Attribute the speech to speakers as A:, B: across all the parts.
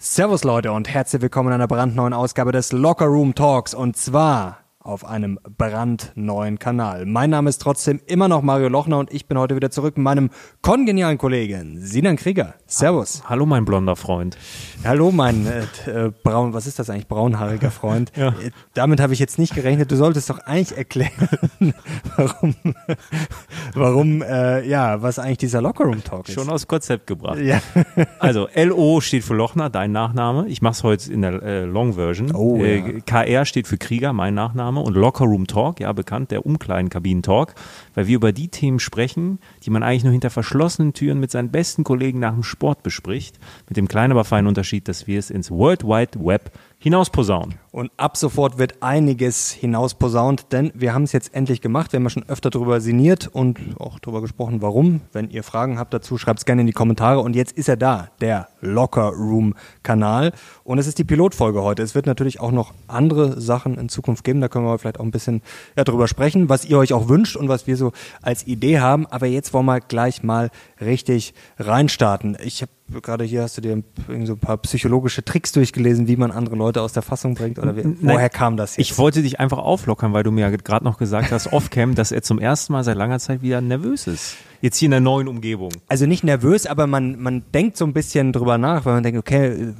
A: Servus Leute und herzlich willkommen in einer brandneuen Ausgabe des Locker Room Talks. Und zwar auf einem brandneuen Kanal. Mein Name ist trotzdem immer noch Mario Lochner und ich bin heute wieder zurück mit meinem kongenialen Kollegen Sinan Krieger. Servus.
B: Hallo mein blonder Freund.
A: Hallo mein äh, äh, braun, was ist das eigentlich, braunhaariger Freund. ja. Äh, damit habe ich jetzt nicht gerechnet. Du solltest doch eigentlich erklären, warum, warum, äh, ja, was eigentlich dieser Lockerroom Talk ist.
B: Schon aus Konzept gebracht. Ja. also LO steht für Lochner, dein Nachname. Ich mache es heute in der äh, Long Version. Oh, ja. KR steht für Krieger, mein Nachname und Locker Room Talk, ja bekannt, der Umkleidenkabinen-Talk, weil wir über die Themen sprechen, die man eigentlich nur hinter verschlossenen Türen mit seinen besten Kollegen nach dem Sport bespricht, mit dem kleinen, aber feinen Unterschied, dass wir es ins World Wide Web hinausposaunen.
A: Und ab sofort wird einiges hinausposaunt, denn wir haben es jetzt endlich gemacht. Wir haben ja schon öfter darüber sinniert und auch darüber gesprochen, warum. Wenn ihr Fragen habt dazu, schreibt es gerne in die Kommentare. Und jetzt ist er da, der Locker Room Kanal. Und es ist die Pilotfolge heute. Es wird natürlich auch noch andere Sachen in Zukunft geben. Da können wir vielleicht auch ein bisschen ja, darüber sprechen, was ihr euch auch wünscht und was wir so als Idee haben. Aber jetzt wollen wir gleich mal richtig reinstarten. Ich habe gerade hier hast du dir so ein paar psychologische Tricks durchgelesen, wie man andere Leute aus der Fassung bringt oder wie, woher kam das
B: jetzt? Ich wollte dich einfach auflockern, weil du mir ja gerade noch gesagt hast, off-cam, dass er zum ersten Mal seit langer Zeit wieder nervös ist. Jetzt hier in der neuen Umgebung.
A: Also nicht nervös, aber man, man denkt so ein bisschen drüber nach, weil man denkt, okay,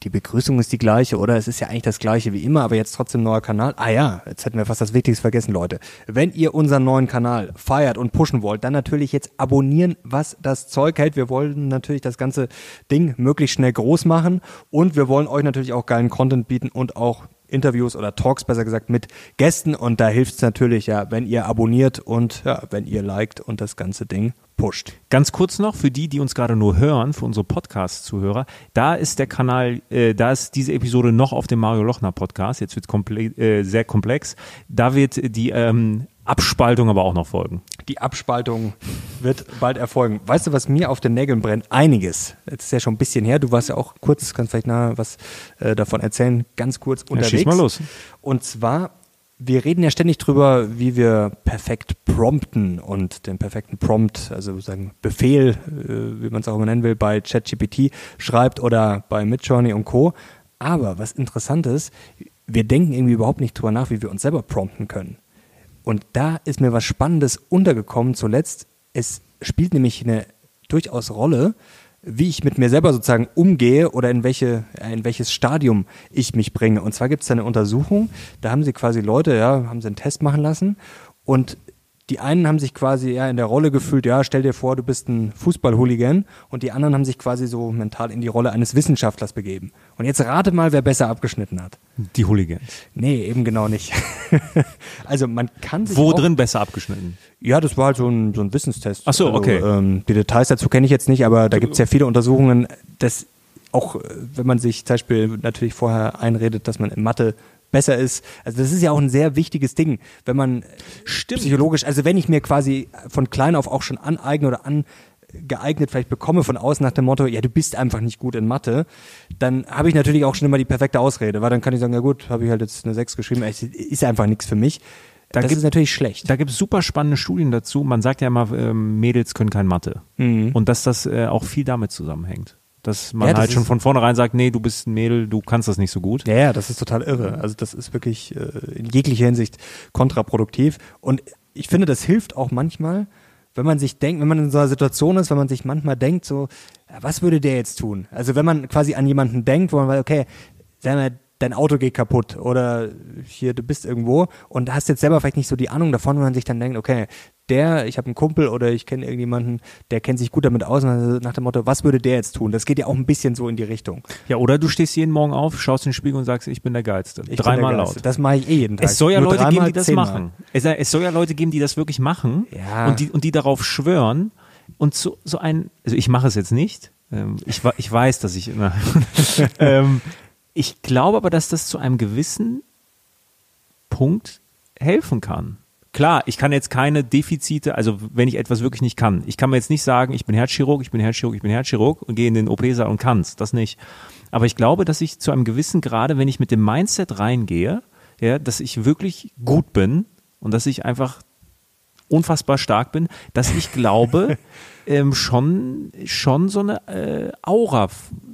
A: die Begrüßung ist die gleiche, oder? Es ist ja eigentlich das gleiche wie immer, aber jetzt trotzdem neuer Kanal. Ah ja, jetzt hätten wir fast das Wichtigste vergessen, Leute. Wenn ihr unseren neuen Kanal feiert und pushen wollt, dann natürlich jetzt abonnieren, was das Zeug hält. Wir wollen natürlich das ganze Ding möglichst schnell groß machen und wir wollen euch natürlich auch geilen Content bieten und auch Interviews oder Talks besser gesagt mit Gästen und da hilft es natürlich ja, wenn ihr abonniert und ja, wenn ihr liked und das ganze Ding pusht.
B: Ganz kurz noch für die, die uns gerade nur hören, für unsere Podcast-Zuhörer, da ist der Kanal, äh, da ist diese Episode noch auf dem Mario Lochner Podcast. Jetzt wird es komple äh, sehr komplex. Da wird die ähm, Abspaltung aber auch noch folgen.
A: Die Abspaltung wird bald erfolgen. Weißt du, was mir auf den Nägeln brennt? Einiges. Das ist ja schon ein bisschen her. Du warst ja auch kurz, kannst vielleicht nachher was äh, davon erzählen, ganz kurz unterwegs. Ja, schieß
B: mal los.
A: Und zwar wir reden ja ständig drüber, wie wir perfekt prompten und den perfekten Prompt, also sagen Befehl, äh, wie man es auch immer nennen will, bei ChatGPT schreibt oder bei Midjourney und Co. Aber was interessant ist, wir denken irgendwie überhaupt nicht drüber nach, wie wir uns selber prompten können. Und da ist mir was Spannendes untergekommen zuletzt. Es spielt nämlich eine durchaus Rolle, wie ich mit mir selber sozusagen umgehe oder in, welche, in welches Stadium ich mich bringe. Und zwar gibt es da eine Untersuchung, da haben sie quasi Leute, ja, haben sie einen Test machen lassen und die einen haben sich quasi ja in der Rolle gefühlt, ja, stell dir vor, du bist ein Fußballhooligan und die anderen haben sich quasi so mental in die Rolle eines Wissenschaftlers begeben. Und jetzt rate mal, wer besser abgeschnitten hat.
B: Die Hooligans.
A: Nee, eben genau nicht. also man kann sich
B: Wo drin besser abgeschnitten?
A: Ja, das war halt so ein, so ein Wissenstest.
B: Ach so, also, okay.
A: ähm, die Details dazu kenne ich jetzt nicht, aber da gibt es ja viele Untersuchungen, dass auch äh, wenn man sich zum Beispiel natürlich vorher einredet, dass man in Mathe besser ist. Also das ist ja auch ein sehr wichtiges Ding, wenn man Stimmt. psychologisch, also wenn ich mir quasi von klein auf auch schon aneigne oder angeeignet vielleicht bekomme von außen nach dem Motto, ja, du bist einfach nicht gut in Mathe, dann habe ich natürlich auch schon immer die perfekte Ausrede, weil dann kann ich sagen, ja gut, habe ich halt jetzt eine 6 geschrieben, ist einfach nichts für mich.
B: Da das ist natürlich schlecht. Da gibt es super spannende Studien dazu. Man sagt ja immer, ähm, Mädels können kein Mathe. Mhm. Und dass das äh, auch viel damit zusammenhängt. Dass man ja, das halt schon von vornherein sagt, nee, du bist ein Mädel, du kannst das nicht so gut.
A: Ja, ja, das ist total irre. Also das ist wirklich äh, in jeglicher Hinsicht kontraproduktiv. Und ich finde, das hilft auch manchmal, wenn man sich denkt, wenn man in so einer Situation ist, wenn man sich manchmal denkt, so, was würde der jetzt tun? Also wenn man quasi an jemanden denkt, wo man weiß, okay, sagen wir, dein Auto geht kaputt oder hier, du bist irgendwo und hast jetzt selber vielleicht nicht so die Ahnung davon, wenn man sich dann denkt, okay, der, ich habe einen Kumpel oder ich kenne irgendjemanden, der kennt sich gut damit aus, also nach dem Motto, was würde der jetzt tun? Das geht ja auch ein bisschen so in die Richtung.
B: Ja, oder du stehst jeden Morgen auf, schaust in den Spiegel und sagst, ich bin der Geilste.
A: Ich dreimal laut.
B: Das mache ich eh jeden Tag.
A: Es soll ja Nur Leute geben, die das machen.
B: Es, es, soll ja Leute geben, die das wirklich machen ja. und, die, und die darauf schwören und so, so ein, also ich mache es jetzt nicht, ähm, ich, ich weiß, dass ich immer, ähm, ich glaube aber, dass das zu einem gewissen Punkt helfen kann klar, ich kann jetzt keine Defizite, also wenn ich etwas wirklich nicht kann. Ich kann mir jetzt nicht sagen, ich bin Herzchirurg, ich bin Herzchirurg, ich bin Herzchirurg und gehe in den OP-Saal und kann's. Das nicht. Aber ich glaube, dass ich zu einem gewissen Grade, wenn ich mit dem Mindset reingehe, ja, dass ich wirklich gut bin und dass ich einfach unfassbar stark bin, dass ich glaube, ähm, schon, schon so eine äh, Aura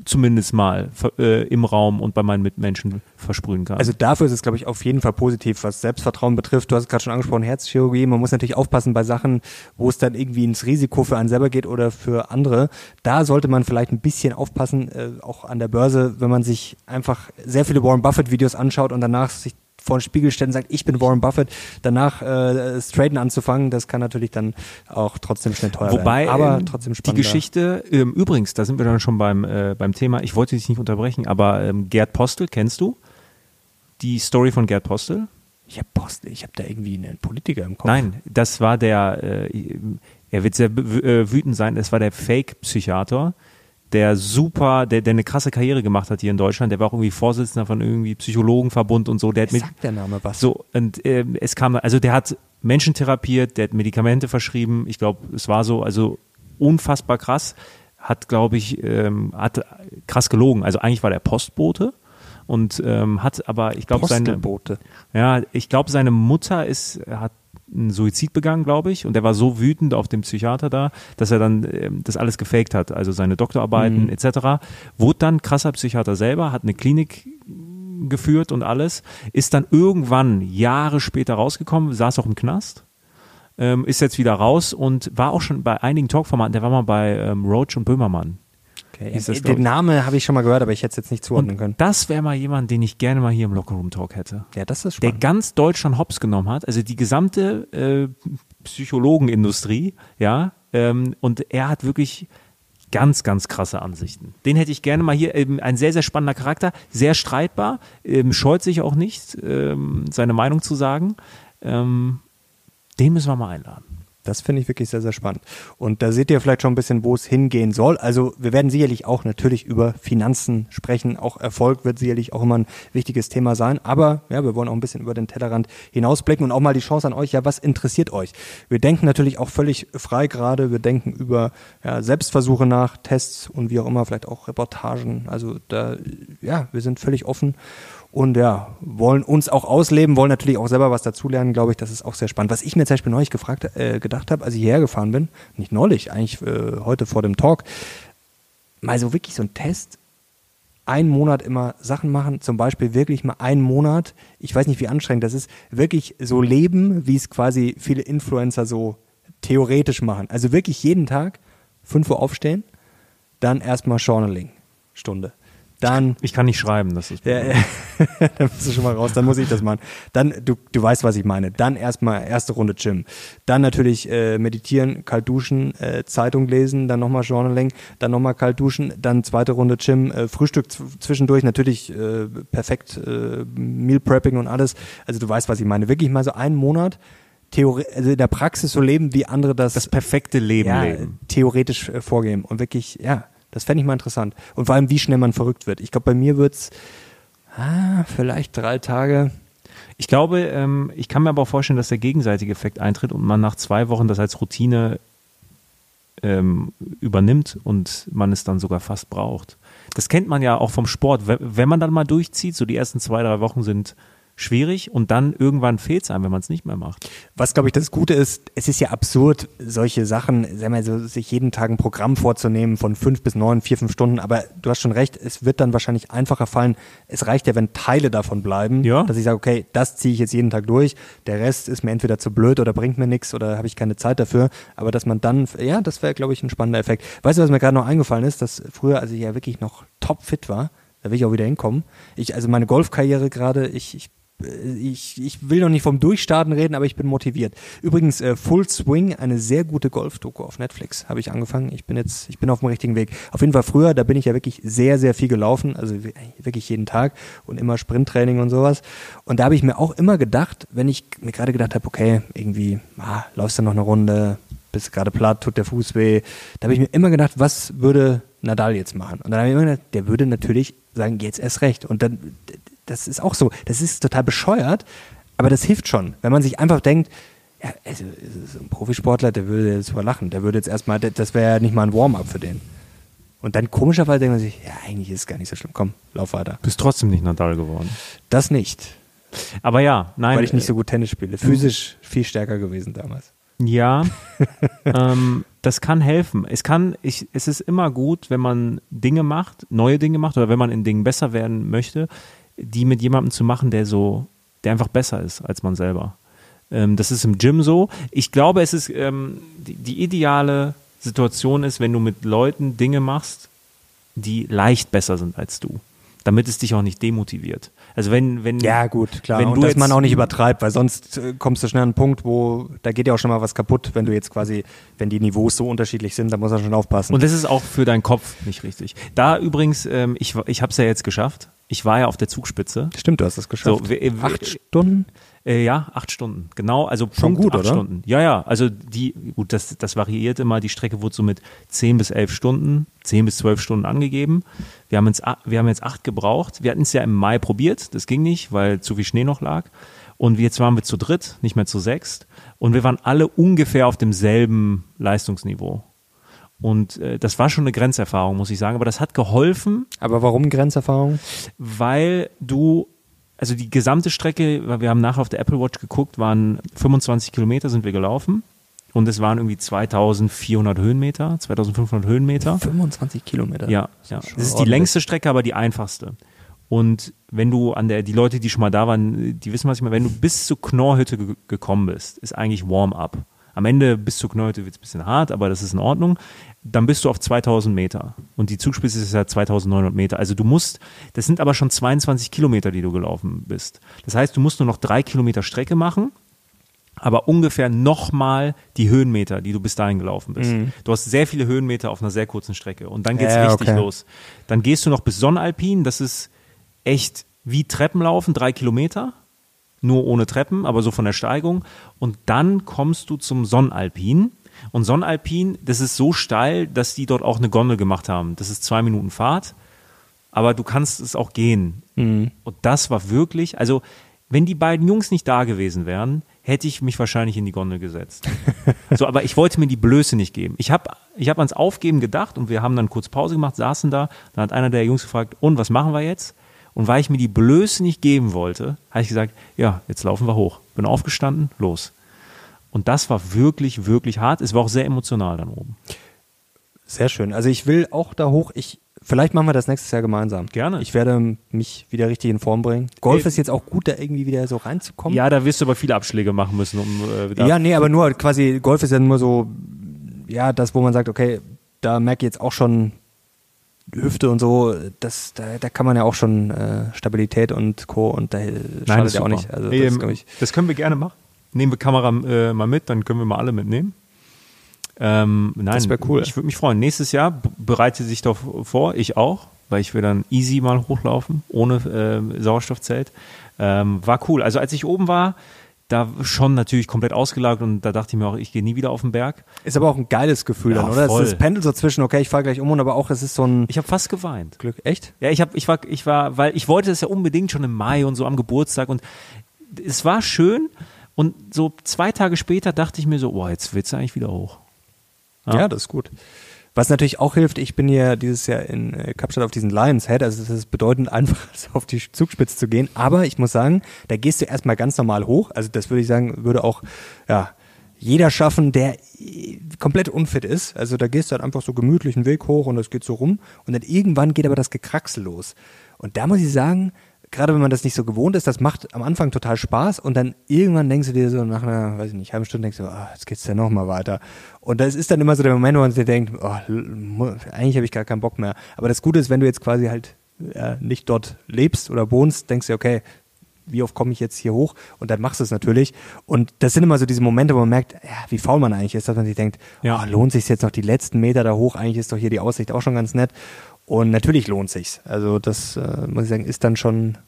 B: zumindest mal äh, im Raum und bei meinen Mitmenschen versprühen kann.
A: Also dafür ist es, glaube ich, auf jeden Fall positiv, was Selbstvertrauen betrifft. Du hast es gerade schon angesprochen, Herzchirurgie. Man muss natürlich aufpassen bei Sachen, wo es dann irgendwie ins Risiko für einen selber geht oder für andere. Da sollte man vielleicht ein bisschen aufpassen, äh, auch an der Börse, wenn man sich einfach sehr viele Warren Buffett Videos anschaut und danach sich vor den Spiegel stellt und sagt, ich bin Warren Buffett, danach äh, das Traden anzufangen, das kann natürlich dann auch trotzdem schnell teuer
B: Wobei,
A: werden. Aber
B: ähm,
A: trotzdem
B: spannend. Die Geschichte, ähm, übrigens, da sind wir dann schon beim, äh, beim Thema, ich wollte dich nicht unterbrechen, aber ähm, Gerd Postel, kennst du? Die Story von Gerd Postel?
A: Ich habe Postel, ich habe da irgendwie einen Politiker im Kopf.
B: Nein, das war der, äh, er wird sehr äh, wütend sein, es war der Fake-Psychiater, der super, der, der eine krasse Karriere gemacht hat hier in Deutschland. Der war auch irgendwie Vorsitzender von irgendwie Psychologenverbund und so. Der hat
A: mit, sagt der Name was?
B: So, und äh, es kam, also der hat Menschen therapiert, der hat Medikamente verschrieben. Ich glaube, es war so, also unfassbar krass. Hat, glaube ich, ähm, hat krass gelogen. Also eigentlich war der Postbote und ähm, hat aber, ich glaube, seine ja, ich glaube, seine Mutter ist, hat einen Suizid begangen, glaube ich, und er war so wütend auf den Psychiater da, dass er dann äh, das alles gefaked hat, also seine Doktorarbeiten mhm. etc. Wurde dann krasser Psychiater selber, hat eine Klinik geführt und alles, ist dann irgendwann Jahre später rausgekommen, saß auch im Knast, ähm, ist jetzt wieder raus und war auch schon bei einigen Talkformaten, der war mal bei ähm, Roach und Böhmermann
A: Okay. Das, den Namen habe ich schon mal gehört, aber ich hätte es jetzt nicht zuordnen
B: und
A: können.
B: Das wäre mal jemand, den ich gerne mal hier im Lockerroom Talk hätte.
A: Ja, das ist spannend.
B: Der ganz Deutschland hops genommen hat, also die gesamte äh, Psychologenindustrie, ja, ähm, und er hat wirklich ganz, ganz krasse Ansichten. Den hätte ich gerne mal hier. Ähm, ein sehr, sehr spannender Charakter, sehr streitbar, ähm, scheut sich auch nicht, ähm, seine Meinung zu sagen. Ähm, den müssen wir mal einladen.
A: Das finde ich wirklich sehr, sehr spannend. Und da seht ihr vielleicht schon ein bisschen, wo es hingehen soll. Also wir werden sicherlich auch natürlich über Finanzen sprechen. Auch Erfolg wird sicherlich auch immer ein wichtiges Thema sein. Aber ja, wir wollen auch ein bisschen über den Tellerrand hinausblicken und auch mal die Chance an euch. Ja, was interessiert euch? Wir denken natürlich auch völlig frei gerade. Wir denken über ja, Selbstversuche nach, Tests und wie auch immer, vielleicht auch Reportagen. Also da, ja, wir sind völlig offen und ja, wollen uns auch ausleben, wollen natürlich auch selber was dazulernen, glaube ich, das ist auch sehr spannend. Was ich mir zum Beispiel neulich gefragt, äh, gedacht habe, als ich hierher gefahren bin, nicht neulich, eigentlich äh, heute vor dem Talk, mal so wirklich so ein Test, einen Monat immer Sachen machen, zum Beispiel wirklich mal einen Monat, ich weiß nicht, wie anstrengend das ist, wirklich so leben, wie es quasi viele Influencer so theoretisch machen. Also wirklich jeden Tag 5 Uhr aufstehen, dann erstmal Journaling, Stunde dann.
B: Ich kann nicht schreiben, das ist.
A: Ja, ja. dann bist du schon mal raus, dann muss ich das machen. Dann, du, du weißt, was ich meine. Dann erstmal erste Runde Gym. Dann natürlich äh, meditieren, kalt duschen, äh, Zeitung lesen, dann nochmal Journaling, dann nochmal kalt duschen, dann zweite Runde Gym, äh, Frühstück zwischendurch, natürlich äh, perfekt äh, Meal Prepping und alles. Also du weißt, was ich meine. Wirklich mal so einen Monat. Theorie, also in der Praxis so leben, wie andere das.
B: Das perfekte Leben
A: ja,
B: leben.
A: Theoretisch äh, vorgeben. Und wirklich, ja, das fände ich mal interessant. Und vor allem, wie schnell man verrückt wird. Ich glaube, bei mir wird es ah, vielleicht drei Tage.
B: Ich glaube, ähm, ich kann mir aber auch vorstellen, dass der gegenseitige Effekt eintritt und man nach zwei Wochen das als Routine ähm, übernimmt und man es dann sogar fast braucht. Das kennt man ja auch vom Sport. Wenn man dann mal durchzieht, so die ersten zwei, drei Wochen sind schwierig und dann irgendwann fehlt es einem, wenn man es nicht mehr macht.
A: Was, glaube ich, das Gute ist, es ist ja absurd, solche Sachen, sagen wir so, sich jeden Tag ein Programm vorzunehmen von fünf bis neun, vier, fünf Stunden, aber du hast schon recht, es wird dann wahrscheinlich einfacher fallen. Es reicht ja, wenn Teile davon bleiben,
B: ja.
A: dass ich sage, okay, das ziehe ich jetzt jeden Tag durch, der Rest ist mir entweder zu blöd oder bringt mir nichts oder habe ich keine Zeit dafür, aber dass man dann, ja, das wäre, glaube ich, ein spannender Effekt. Weißt du, was mir gerade noch eingefallen ist, dass früher, als ich ja wirklich noch topfit war, da will ich auch wieder hinkommen. Ich, also meine Golfkarriere gerade, ich, ich ich, ich will noch nicht vom Durchstarten reden, aber ich bin motiviert. Übrigens, äh, Full Swing, eine sehr gute Golf-Doku auf Netflix, habe ich angefangen. Ich bin jetzt, ich bin auf dem richtigen Weg. Auf jeden Fall früher, da bin ich ja wirklich sehr, sehr viel gelaufen, also wirklich jeden Tag und immer Sprinttraining und sowas. Und da habe ich mir auch immer gedacht, wenn ich mir gerade gedacht habe, okay, irgendwie, ah, laufst du noch eine Runde, bist gerade platt, tut der Fuß weh. Da habe ich mir immer gedacht, was würde Nadal jetzt machen? Und dann habe ich immer gedacht, der würde natürlich sagen, jetzt erst recht. Und dann das ist auch so, das ist total bescheuert, aber das hilft schon, wenn man sich einfach denkt, ja, also, so ein Profisportler, der würde jetzt überlachen, der würde jetzt erstmal, das wäre ja nicht mal ein Warm-up für den. Und dann komischerweise denkt man sich, ja, eigentlich ist es gar nicht so schlimm, komm, lauf weiter.
B: Bist trotzdem nicht Nadal geworden.
A: Das nicht.
B: Aber ja, nein.
A: Weil ich nicht so gut Tennis spiele. Physisch viel stärker gewesen damals.
B: Ja, ähm, das kann helfen. Es kann, ich, es ist immer gut, wenn man Dinge macht, neue Dinge macht oder wenn man in Dingen besser werden möchte, die mit jemandem zu machen, der so, der einfach besser ist als man selber. Ähm, das ist im Gym so. Ich glaube, es ist ähm, die, die ideale Situation ist, wenn du mit Leuten Dinge machst, die leicht besser sind als du, damit es dich auch nicht demotiviert. Also wenn, wenn
A: ja gut klar
B: wenn
A: und dass man auch nicht übertreibt, weil sonst äh, kommst du schnell an einen Punkt, wo da geht ja auch schon mal was kaputt, wenn du jetzt quasi, wenn die Niveaus so unterschiedlich sind, da muss man schon aufpassen.
B: Und das ist auch für deinen Kopf nicht richtig. Da übrigens, ähm, ich ich habe es ja jetzt geschafft. Ich war ja auf der Zugspitze.
A: Stimmt, du hast es geschafft.
B: So, wir,
A: acht Stunden.
B: Äh, ja, acht Stunden. Genau, also
A: Schon
B: Punkt
A: gut,
B: acht
A: oder?
B: Stunden. Ja, ja, also die, gut, das, das variiert immer. Die Strecke wurde so mit zehn bis elf Stunden, zehn bis zwölf Stunden angegeben. Wir haben, jetzt, a- wir haben jetzt acht gebraucht. Wir hatten es ja im Mai probiert. Das ging nicht, weil zu viel Schnee noch lag. Und jetzt waren wir zu dritt, nicht mehr zu sechst. Und wir waren alle ungefähr auf demselben Leistungsniveau. Und äh, das war schon eine Grenzerfahrung, muss ich sagen. Aber das hat geholfen,
A: Aber warum Grenzerfahrung?
B: weil du, also die gesamte Strecke, weil wir haben nachher auf der Apple Watch geguckt, waren 25 Kilometer sind wir gelaufen und es waren irgendwie 2400 Höhenmeter, 2500 Höhenmeter.
A: 25 Kilometer.
B: Ja,
A: Das
B: ja.
A: ist
B: Das ist die längste Strecke, aber die einfachste. Und wenn du an der, die Leute, die schon mal da waren, die wissen, was ich meine, wenn du bis zur Knorrhütte ge gekommen bist, ist eigentlich Warm-up. Am Ende bis zur Knorrhütte wird es ein bisschen hart, aber das ist in Ordnung. Dann bist du auf 2000 Meter. Und die Zugspitze ist ja 2900 Meter. Also du musst, das sind aber schon 22 Kilometer, die du gelaufen bist. Das heißt, du musst nur noch drei Kilometer Strecke machen, aber ungefähr nochmal die Höhenmeter, die du bis dahin gelaufen bist. Du hast sehr viele Höhenmeter auf einer sehr kurzen Strecke. Und dann geht's
A: Ja,
B: richtig
A: okay.
B: los. Dann gehst du noch bis Sonnenalpin. Das ist echt wie Treppenlaufen, drei Kilometer. Nur ohne Treppen, aber so von der Steigung. Und dann kommst du zum Sonnenalpin. Und Sonnenalpin, das ist so steil, dass die dort auch eine Gondel gemacht haben. Das ist zwei Minuten Fahrt. Aber du kannst es auch gehen. Und das war wirklich, also wenn die beiden Jungs nicht da gewesen wären, hätte ich mich wahrscheinlich in die Gondel gesetzt. so, aber ich wollte mir die Blöße nicht geben. Ich habe ich hab ans Aufgeben gedacht und wir haben dann kurz Pause gemacht, saßen da. Dann hat einer der Jungs gefragt, und was machen wir jetzt? Und weil ich mir die Blöße nicht geben wollte, habe ich gesagt, ja, jetzt laufen wir hoch. Bin aufgestanden, los. Und das war wirklich, wirklich hart. Es war auch sehr emotional dann oben.
A: Sehr schön. Also ich will auch da hoch. Ich, vielleicht machen wir das nächstes Jahr gemeinsam.
B: Gerne.
A: Ich werde mich wieder richtig in Form bringen. Golf
B: Ey.
A: ist jetzt auch gut, da irgendwie wieder so reinzukommen.
B: Ja, da wirst du aber viele Abschläge machen müssen, um äh,
A: Ja, nee, aber nur quasi, Golf ist ja nur so, ja, das, wo man sagt, okay, da merke ich jetzt auch schon Hüfte und so, das, da, da kann man ja auch schon äh, Stabilität und Co. und da äh, schadet ja auch nicht. Also das,
B: Ähm,
A: glaub ich,
B: das können wir gerne machen. Nehmen wir Kamera äh, mal mit, dann können wir mal alle mitnehmen. Ähm, nein,
A: Das wär cool.
B: Ich würde mich freuen. Nächstes Jahr bereite sich doch vor, ich auch, weil ich will dann easy mal hochlaufen, ohne ähm, Sauerstoffzelt. Ähm, war cool. Also als ich oben war, da schon natürlich komplett ausgelagert und da dachte ich mir auch, ich gehe nie wieder auf den Berg.
A: ist aber auch ein geiles Gefühl
B: Ja,
A: dann, oder?
B: voll.
A: Es ist das Pendel so zwischen, okay, ich fahre gleich um und aber auch, es ist so ein
B: Ich habe fast geweint.
A: Glück. Echt?
B: Ja, ich hab, ich war, ich war, weil ich wollte das ja unbedingt schon im Mai und so am Geburtstag und es war schön und so zwei Tage später dachte ich mir so, boah, jetzt willst du eigentlich wieder hoch.
A: Ja. das ist gut. Was natürlich auch hilft, ich bin ja dieses Jahr in äh, Kapstadt auf diesen Lions Head, also es ist bedeutend einfacher, auf die Zugspitze zu gehen. Aber ich muss sagen, da gehst du erstmal ganz normal hoch. Also das würde ich sagen, würde auch ja, jeder schaffen, der äh, komplett unfit ist. Also da gehst du halt einfach so gemütlich einen Weg hoch und es geht so rum. Und dann irgendwann geht aber das Gekraxel los. Und da muss ich sagen, gerade wenn man das nicht so gewohnt ist, das macht am Anfang total Spaß und dann irgendwann denkst du dir so nach einer, weiß ich nicht, halben Stunde denkst du, ah, jetzt geht's ja noch mal weiter. Und das ist dann immer so der Moment, wo man sich denkt, oh, eigentlich habe ich gar keinen Bock mehr. Aber das Gute ist, wenn du jetzt quasi halt äh, nicht dort lebst oder wohnst, denkst du, okay, wie oft komme ich jetzt hier hoch? Und dann machst du es natürlich. Und das sind immer so diese Momente, wo man merkt, ja, wie faul man eigentlich ist, dass man sich denkt,
B: Ja.
A: oh, lohnt sich jetzt noch die letzten Meter da hoch? Eigentlich ist doch hier die Aussicht auch schon ganz nett. Und natürlich lohnt sich's. Also das äh, muss ich sagen, ist dann schon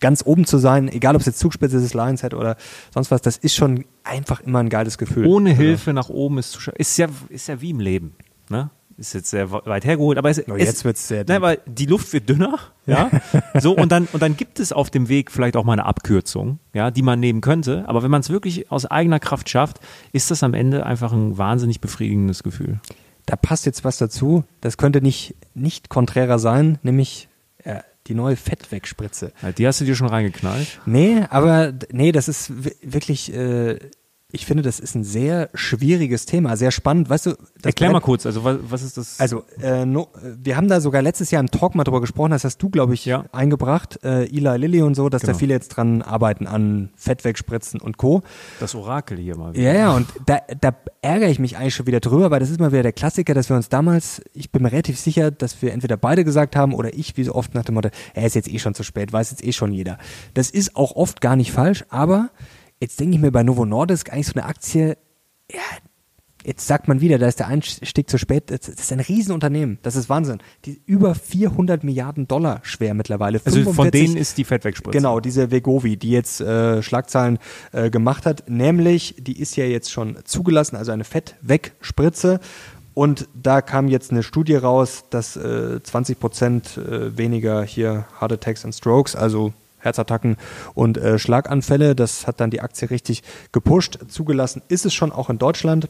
A: ganz oben zu sein, egal ob es jetzt Zugspitze ist, Lions Head oder sonst was, das ist schon einfach immer ein geiles Gefühl.
B: Ohne
A: Also,
B: Hilfe nach oben ist zu scha- ist ja, ist ja wie im Leben, ne? Ist jetzt sehr weit hergeholt, aber es,
A: Oh,
B: es,
A: jetzt wird's sehr
B: Nein,
A: deep.
B: weil die Luft wird dünner, ja. so und dann und dann gibt es auf dem Weg vielleicht auch mal eine Abkürzung, ja, die man nehmen könnte. Aber wenn man es wirklich aus eigener Kraft schafft, ist das am Ende einfach ein wahnsinnig befriedigendes Gefühl.
A: Da passt jetzt was dazu. Das könnte nicht, nicht konträrer sein, nämlich äh, die neue Fettwegspritze.
B: Die hast du dir schon reingeknallt.
A: Nee, aber nee, das ist wi- wirklich äh, ich finde, das ist ein sehr schwieriges Thema, sehr spannend. Weißt du,
B: erklär mal kurz, also was, was ist das?
A: Also, äh, no, wir haben da sogar letztes Jahr im Talk mal drüber gesprochen, das hast du, glaube ich, ja. eingebracht, äh, Eli Lilly und so, dass genau. da viele jetzt dran arbeiten an Fett wegspritzen und Co.
B: Das Orakel hier mal.
A: Wieder. Ja, ja, und da, da ärgere ich mich eigentlich schon wieder drüber, weil das ist mal wieder der Klassiker, dass wir uns damals, ich bin mir relativ sicher, dass wir entweder beide gesagt haben oder ich, wie so oft nach dem Motto, er ist jetzt eh schon zu spät, weiß jetzt eh schon jeder. Das ist auch oft gar nicht falsch, aber Jetzt denke ich mir bei Novo Nordisk eigentlich so eine Aktie, ja, jetzt sagt man wieder, da ist der Einstieg zu spät. Das ist ein Riesenunternehmen. Das ist Wahnsinn. Die über 400 Milliarden Dollar schwer mittlerweile.
B: Also 45, von denen ist die Fettwegspritze.
A: Genau, diese Vegovi, die jetzt äh, Schlagzeilen äh, gemacht hat. Nämlich, die ist ja jetzt schon zugelassen, also eine Fettwegspritze. Und da kam jetzt eine Studie raus, dass äh, 20 Prozent äh, weniger hier Heart Attacks and Strokes, also Herzattacken und äh, Schlaganfälle. Das hat dann die Aktie richtig gepusht. Zugelassen ist es schon auch in Deutschland.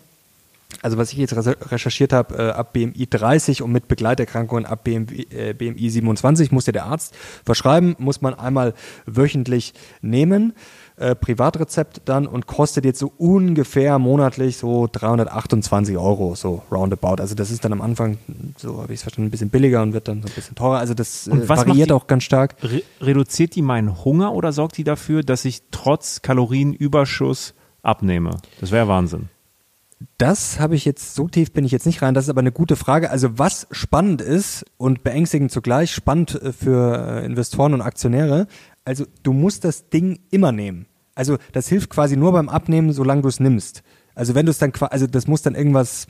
A: Also was ich jetzt recherchiert habe, äh, ab BMI 30 und mit Begleiterkrankungen ab BMI, äh, BMI 27 muss ja der Arzt verschreiben, muss man einmal wöchentlich nehmen äh, Privatrezept dann und kostet jetzt so ungefähr monatlich so 328 Euro, so roundabout. Also das ist dann am Anfang, so habe ich es verstanden, ein bisschen billiger und wird dann so ein bisschen teurer. Also das äh, variiert die, auch ganz stark.
B: Re reduziert die meinen Hunger oder sorgt die dafür, dass ich trotz Kalorienüberschuss abnehme? Das wäre Wahnsinn.
A: Das habe ich jetzt, so tief bin ich jetzt nicht rein, das ist aber eine gute Frage. Also was spannend ist und beängstigend zugleich, spannend äh, für äh, Investoren und Aktionäre, also du musst das Ding immer nehmen. Also das hilft quasi nur beim Abnehmen, solange du es nimmst. Also wenn du es dann quasi, also das muss dann irgendwas,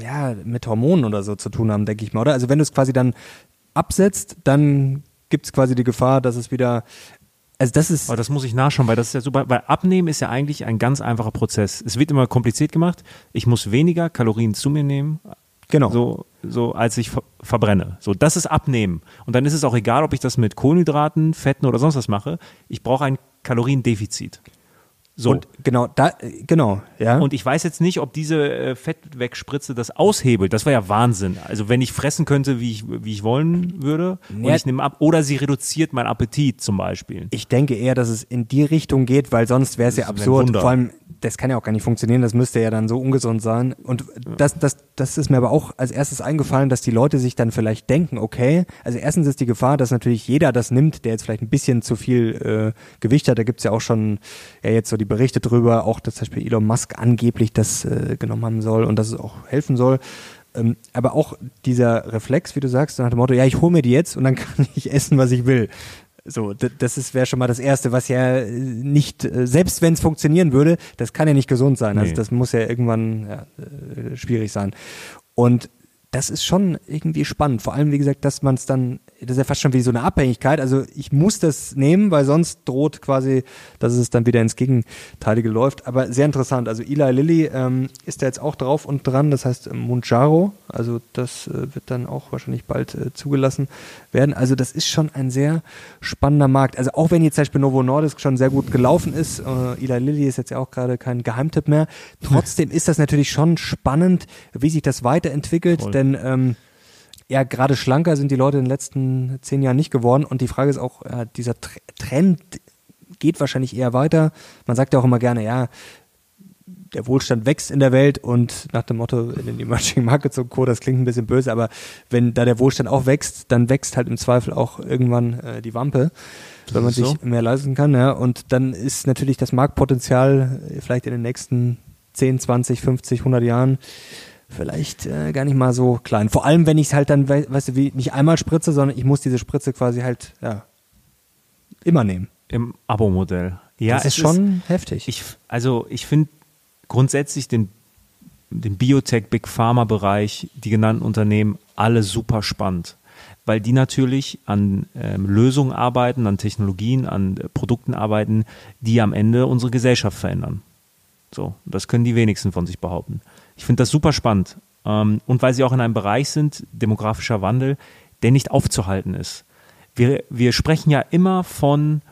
A: ja, mit Hormonen oder so zu tun haben, denke ich mal, oder? Also wenn du es quasi dann absetzt, dann gibt es quasi die Gefahr, dass es wieder also das ist.
B: Aber das muss ich nachschauen, weil das ist ja super, weil Abnehmen ist ja eigentlich ein ganz einfacher Prozess. Es wird immer kompliziert gemacht. Ich muss weniger Kalorien zu mir nehmen, Genau. So, so als ich ver verbrenne. So, das ist Abnehmen. Und dann ist es auch egal, ob ich das mit Kohlenhydraten, Fetten oder sonst was mache. Ich brauche ein Kaloriendefizit.
A: So. Und genau, da, genau, ja.
B: Und ich weiß jetzt nicht, ob diese äh, Fettwegspritze das aushebelt. Das wäre ja Wahnsinn. Also wenn ich fressen könnte, wie ich, wie ich wollen würde, ja. und ich nehme ab, oder sie reduziert meinen Appetit zum Beispiel.
A: Ich denke eher, dass es in die Richtung geht, weil sonst wäre es ja absurd. Vor allem, das kann ja auch gar nicht funktionieren, das müsste ja dann so ungesund sein. Und das, das, das ist mir aber auch als erstes eingefallen, dass die Leute sich dann vielleicht denken, okay, also erstens ist die Gefahr, dass natürlich jeder das nimmt, der jetzt vielleicht ein bisschen zu viel äh, Gewicht hat. Da gibt's ja auch schon ja jetzt so die Berichte drüber, auch dass zum Beispiel Elon Musk angeblich das äh, genommen haben soll und dass es auch helfen soll. Ähm, aber auch dieser Reflex, wie du sagst, nach dem Motto, ja, ich hole mir die jetzt und dann kann ich essen, was ich will. So, das wäre schon mal das Erste, was ja äh, nicht, äh, selbst wenn es funktionieren würde, das kann ja nicht gesund sein. Also nee. Also das muss ja irgendwann ja, äh, schwierig sein. Und das ist schon irgendwie spannend. Vor allem, wie gesagt, dass man es dann das ist ja fast schon wie so eine Abhängigkeit. Also ich muss das nehmen, weil sonst droht quasi, dass es dann wieder ins Gegenteilige läuft. Aber sehr interessant. Also Eli Lilly ähm, ist da jetzt auch drauf und dran. Das heißt Munjaro. Also das äh, wird dann auch wahrscheinlich bald äh, zugelassen werden. Also das ist schon ein sehr spannender Markt. Also auch wenn jetzt zum Beispiel Novo Nordisk schon sehr gut gelaufen ist, äh, Eli Lilly ist jetzt ja auch gerade kein Geheimtipp mehr. Trotzdem ist das natürlich schon spannend, wie sich das weiterentwickelt. Voll. Denn ähm, ja, gerade schlanker sind die Leute in den letzten zehn Jahren nicht geworden. Und die Frage ist auch, ja, dieser Trend geht wahrscheinlich eher weiter. Man sagt ja auch immer gerne, ja, der Wohlstand wächst in der Welt und nach dem Motto in den Emerging Markets und Co., das klingt ein bisschen böse, aber wenn da der Wohlstand auch wächst, dann wächst halt im Zweifel auch irgendwann äh, die Wampe, wenn man sich mehr leisten kann. Ja. Und dann ist natürlich das Marktpotenzial vielleicht in den nächsten 10, 20, 50, 100 Jahren vielleicht äh, gar nicht mal so klein. Vor allem, wenn ich es halt dann, we weißt du, wie nicht einmal spritze, sondern ich muss diese Spritze quasi halt, ja, immer nehmen.
B: Im Abo-Modell.
A: Ja, das ist schon ist, heftig.
B: Ich, also ich finde grundsätzlich den, den Biotech, Big Pharma-Bereich, die genannten Unternehmen, alle super spannend. Weil die natürlich an ähm, Lösungen arbeiten, an Technologien, an äh, Produkten arbeiten, die am Ende unsere Gesellschaft verändern. So, das können die wenigsten von sich behaupten. Ich finde das super spannend. Ähm, und weil sie auch in einem Bereich sind, demografischer Wandel, der nicht aufzuhalten ist. Wir, wir sprechen ja immer von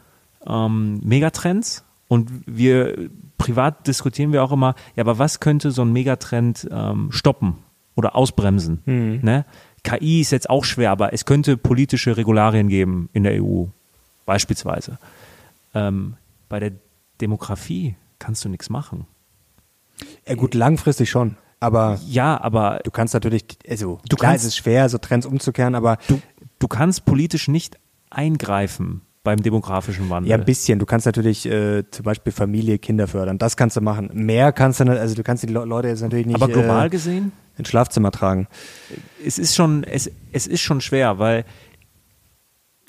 B: ähm, Megatrends und wir privat diskutieren wir auch immer, ja, aber was könnte so ein Megatrend ähm, stoppen oder ausbremsen? Mhm. Ne? KI ist jetzt auch schwer, aber es könnte politische Regularien geben in der EU, beispielsweise. Ähm, bei der Demografie kannst du nichts machen.
A: Ja gut, langfristig schon. Aber
B: ja, aber
A: du kannst natürlich, also du klar, kannst, es ist schwer, so Trends umzukehren, aber
B: du, du kannst politisch nicht eingreifen beim demografischen Wandel.
A: Ja, ein bisschen. Du kannst natürlich äh, zum Beispiel Familie, Kinder fördern. Das kannst du machen. Mehr kannst du nicht, also du kannst die Leute jetzt natürlich nicht.
B: Aber global äh, gesehen?
A: Ins Schlafzimmer tragen.
B: Es ist schon, es, es ist schon schwer, weil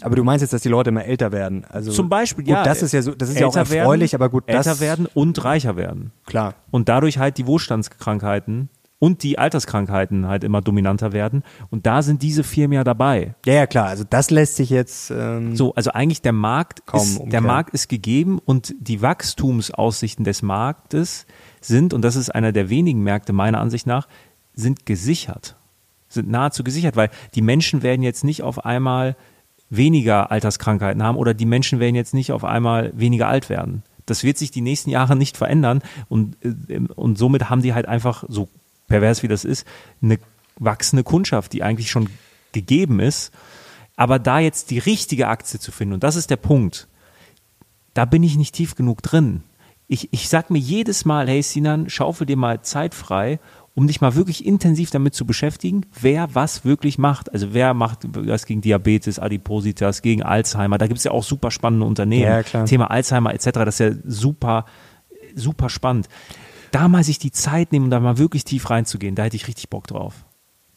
A: aber du meinst jetzt, dass die Leute immer älter werden? Also
B: zum Beispiel,
A: gut,
B: ja.
A: Das ist ja so, das ist ja auch erfreulich,
B: werden,
A: aber gut,
B: älter werden und reicher werden.
A: Klar.
B: Und dadurch halt die Wohlstandskrankheiten und die Alterskrankheiten halt immer dominanter werden. Und da sind diese Firmen ja dabei.
A: Ja, ja, klar. Also das lässt sich jetzt ähm,
B: so. Also eigentlich der Markt ist, der Markt ist gegeben und die Wachstumsaussichten des Marktes sind und das ist einer der wenigen Märkte meiner Ansicht nach sind gesichert, sind nahezu gesichert, weil die Menschen werden jetzt nicht auf einmal weniger Alterskrankheiten haben oder die Menschen werden jetzt nicht auf einmal weniger alt werden. Das wird sich die nächsten Jahre nicht verändern und, äh, und somit haben die halt einfach, so pervers wie das ist, eine wachsende Kundschaft, die eigentlich schon gegeben ist. Aber da jetzt die richtige Aktie zu finden, und das ist der Punkt, da bin ich nicht tief genug drin. Ich, ich sag mir jedes Mal, hey Sinan, schaufel dir mal Zeit frei um dich mal wirklich intensiv damit zu beschäftigen, wer was wirklich macht. Also wer macht was gegen Diabetes, Adipositas, gegen Alzheimer. Da gibt es ja auch super spannende Unternehmen.
A: Ja,
B: Thema Alzheimer etc. Das ist ja super, super spannend. Da mal sich die Zeit nehmen, um da mal wirklich tief reinzugehen, da hätte ich richtig Bock drauf.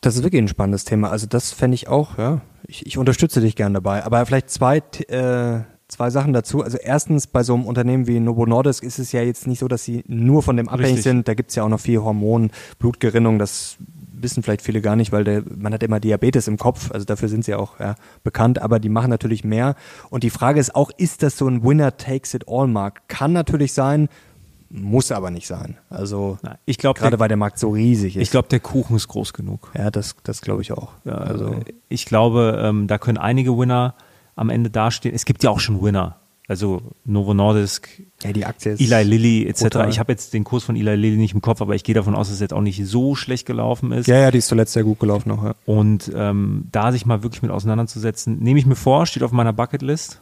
A: Das ist wirklich ein spannendes Thema. Also das fände ich auch, ja. Ich, ich unterstütze dich gern dabei. Aber vielleicht zwei äh, zwei Sachen dazu. Also erstens, bei so einem Unternehmen wie Novo Nordisk ist es ja jetzt nicht so, dass sie nur von dem abhängig Richtig. sind. Da gibt es ja auch noch viel Hormon, Blutgerinnung, das wissen vielleicht viele gar nicht, weil der, man hat immer Diabetes im Kopf, also dafür sind sie auch ja, bekannt, aber die machen natürlich mehr. Und die Frage ist auch, ist das so ein Winner-Takes-it-all-Markt? Kann natürlich sein, muss aber nicht sein. Also
B: ich glaube,
A: gerade weil der Markt so riesig ist.
B: Ich glaube, der Kuchen ist groß genug.
A: Ja, das, das glaube ich auch.
B: Ja, also ich glaube, ähm, da können einige Winner am Ende dastehen. Es gibt ja auch schon Winner. Also Novo Nordisk,
A: ja, die Aktie ist
B: Eli Lilly etc. Brutal. Ich habe jetzt den Kurs von Eli Lilly nicht im Kopf, aber ich gehe davon aus, dass es jetzt auch nicht so schlecht gelaufen ist.
A: Ja, ja, die ist zuletzt sehr gut gelaufen noch. Ja.
B: Und ähm, da sich mal wirklich mit auseinanderzusetzen, nehme ich mir vor, steht auf meiner Bucketlist,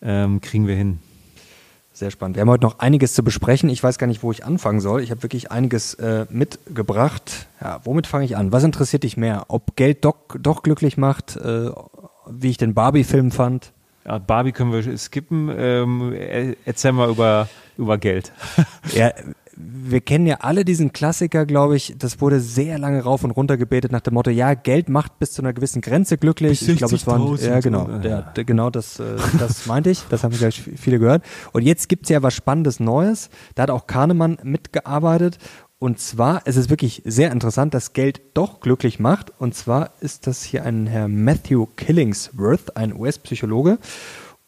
B: ähm, kriegen wir hin.
A: Sehr spannend. Wir haben heute noch einiges zu besprechen. Ich weiß gar nicht, wo ich anfangen soll. Ich habe wirklich einiges äh, mitgebracht. Ja, womit fange ich an? Was interessiert dich mehr? Ob Geld doch, doch glücklich macht, äh, wie ich den Barbie-Film fand.
B: Ja, Barbie können wir skippen. Ähm, erzähl mal über, über Geld.
A: ja, wir kennen ja alle diesen Klassiker, glaube ich. Das wurde sehr lange rauf und runter gebetet nach dem Motto: Ja, Geld macht bis zu einer gewissen Grenze glücklich.
B: ich glaube, es waren
A: ja genau, ja, genau das, äh, das meinte ich. Das haben gleich viele gehört. Und jetzt gibt es ja was Spannendes Neues. Da hat auch Kahnemann mitgearbeitet und zwar, es ist wirklich sehr interessant, dass Geld doch glücklich macht. Und zwar ist das hier ein Herr Matthew Killingsworth, ein US-Psychologe.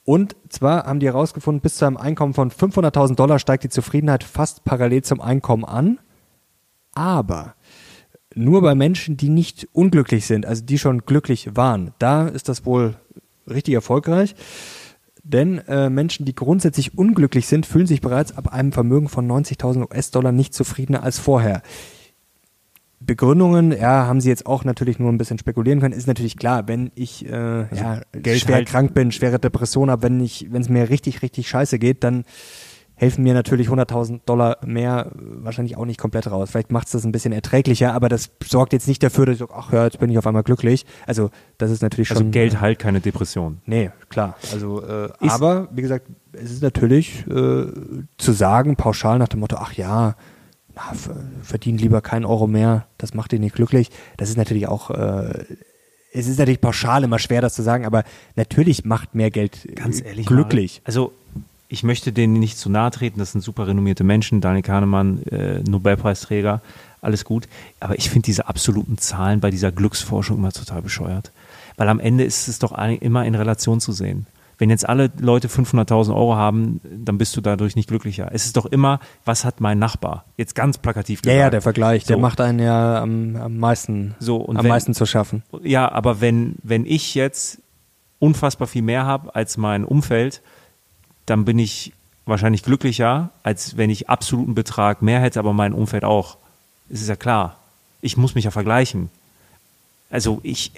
A: Und zwar haben die herausgefunden, bis zu einem Einkommen von 500.000 Dollar steigt die Zufriedenheit fast parallel zum Einkommen an. Aber nur bei Menschen, die nicht unglücklich sind, also die schon glücklich waren, da ist das wohl richtig erfolgreich. Denn äh, Menschen, die grundsätzlich unglücklich sind, fühlen sich bereits ab einem Vermögen von 90.000 US-Dollar nicht zufriedener als vorher. Begründungen, ja, haben sie jetzt auch natürlich nur ein bisschen spekulieren können. Ist natürlich klar, wenn ich äh, also ja, schwer halt krank bin, schwere Depression habe, wenn ich, wenn es mir richtig, richtig scheiße geht, dann helfen mir natürlich 100.000 Dollar mehr wahrscheinlich auch nicht komplett raus. Vielleicht macht es das ein bisschen erträglicher, aber das sorgt jetzt nicht dafür, dass ich sage, ach ja, jetzt bin ich auf einmal glücklich. Also das ist natürlich also schon...
B: Also Geld heilt keine Depression.
A: Nee, klar. Also, äh, aber wie gesagt, es ist natürlich äh, zu sagen, pauschal nach dem Motto, ach ja, na, verdien lieber keinen Euro mehr, das macht dich nicht glücklich. Das ist natürlich auch... Äh, es ist natürlich pauschal immer schwer, das zu sagen, aber natürlich macht mehr Geld
B: Ganz ehrlich
A: glücklich.
B: Mal, also ich möchte denen nicht zu nahe treten, das sind super renommierte Menschen, Daniel Kahnemann, äh, Nobelpreisträger, alles gut. Aber ich finde diese absoluten Zahlen bei dieser Glücksforschung immer total bescheuert. Weil am Ende ist es doch immer in Relation zu sehen. Wenn jetzt alle Leute 500.000 Euro haben, dann bist du dadurch nicht glücklicher. Es ist doch immer, was hat mein Nachbar? Jetzt ganz plakativ
A: gesagt. Ja, ja, der Vergleich, so. der macht einen ja am, am meisten,
B: so, und
A: am
B: wenn,
A: meisten zu schaffen.
B: Ja, aber wenn, wenn ich jetzt unfassbar viel mehr habe als mein Umfeld, dann bin ich wahrscheinlich glücklicher, als wenn ich absoluten Betrag mehr hätte, aber mein Umfeld auch. Es ist ja klar. Ich muss mich ja vergleichen. Also ich,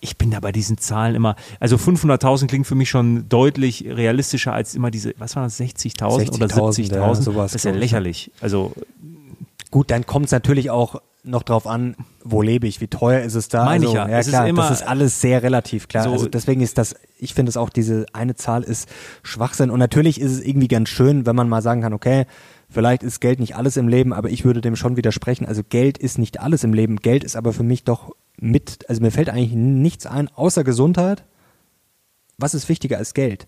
B: ich bin da bei diesen Zahlen immer, also 500.000 klingt für mich schon deutlich realistischer als immer diese, was waren das, 60.000 60 oder 70.000? Ja, das ist ja lächerlich. Also
A: Gut, dann kommt es natürlich auch noch drauf an, wo lebe ich, wie teuer ist es da.
B: Meine
A: also,
B: ich ja.
A: ja klar,
B: ist immer-
A: das ist alles sehr relativ, klar.
B: So-
A: also deswegen ist das, ich finde es auch, diese eine Zahl ist Schwachsinn. Und natürlich ist es irgendwie ganz schön, wenn man mal sagen kann, okay, vielleicht ist Geld nicht alles im Leben, aber ich würde dem schon widersprechen. Also Geld ist nicht alles im Leben. Geld ist aber für mich doch mit, also mir fällt eigentlich nichts ein, außer Gesundheit. Was ist wichtiger als Geld?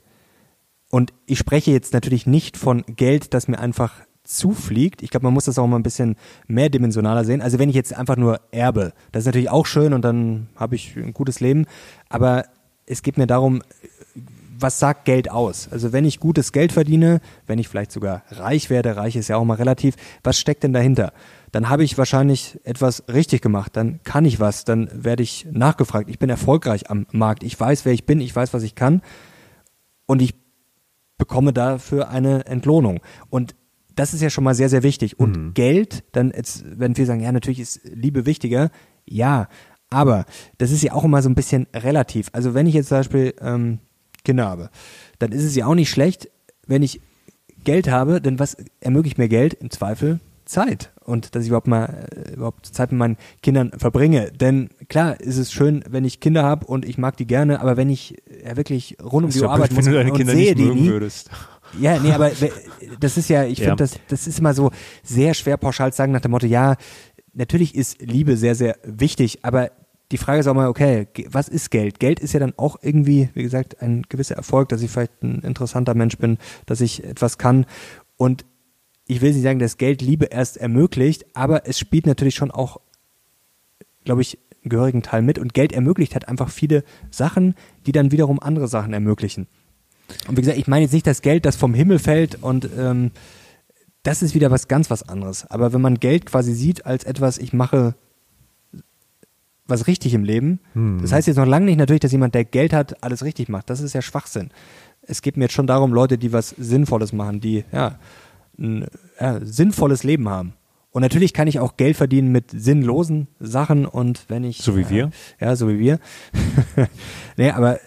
A: Und ich spreche jetzt natürlich nicht von Geld, das mir einfach zufliegt. Ich glaube, man muss das auch mal ein bisschen mehrdimensionaler sehen. Also wenn ich jetzt einfach nur erbe, das ist natürlich auch schön und dann habe ich ein gutes Leben. Aber es geht mir darum, was sagt Geld aus? Also wenn ich gutes Geld verdiene, wenn ich vielleicht sogar reich werde, reich ist ja auch mal relativ, was steckt denn dahinter? Dann habe ich wahrscheinlich etwas richtig gemacht, dann kann ich was, dann werde ich nachgefragt, ich bin erfolgreich am Markt, ich weiß, wer ich bin, ich weiß, was ich kann und ich bekomme dafür eine Entlohnung. Und das ist ja schon mal sehr, sehr wichtig. Und Geld, dann jetzt, wenn wir sagen, ja, natürlich ist Liebe wichtiger, ja, aber das ist ja auch immer so ein bisschen relativ. Also wenn ich jetzt zum Beispiel ähm, Kinder habe, dann ist es ja auch nicht schlecht, wenn ich Geld habe, denn was ermöglicht mir Geld? Im Zweifel Zeit. Und dass ich überhaupt mal äh, überhaupt Zeit mit meinen Kindern verbringe. Denn klar ist es schön, wenn ich Kinder habe und ich mag die gerne, aber wenn ich ja wirklich rund um die Uhr arbeiten muss und sehe die nie,
B: würdest.
A: Ja, nee, aber we- das ist ja, ich
B: Ja.
A: finde, das, das ist immer so sehr schwer pauschal zu sagen nach dem Motto, ja, natürlich ist Liebe sehr, sehr wichtig, aber die Frage ist auch mal, okay, was ist Geld? Geld ist ja dann auch irgendwie, wie gesagt, ein gewisser Erfolg, dass ich vielleicht ein interessanter Mensch bin, dass ich etwas kann. Und ich will nicht sagen, dass Geld Liebe erst ermöglicht, aber es spielt natürlich schon auch, glaube ich, einen gehörigen Teil mit. Und Geld ermöglicht halt einfach viele Sachen, die dann wiederum andere Sachen ermöglichen. Und wie gesagt, ich meine jetzt nicht das Geld, das vom Himmel fällt und ähm, das ist wieder was ganz was anderes. Aber wenn man Geld quasi sieht als etwas, ich mache was richtig im Leben, das heißt jetzt noch lange nicht natürlich, dass jemand, der Geld hat, alles richtig macht. Das ist ja Schwachsinn. Es geht mir jetzt schon darum, Leute, die was Sinnvolles machen, die ja ein ja, sinnvolles Leben haben. Und natürlich kann ich auch Geld verdienen mit sinnlosen Sachen und wenn ich
B: So wie
A: äh,
B: wir?
A: ja, so wie wir. nee, aber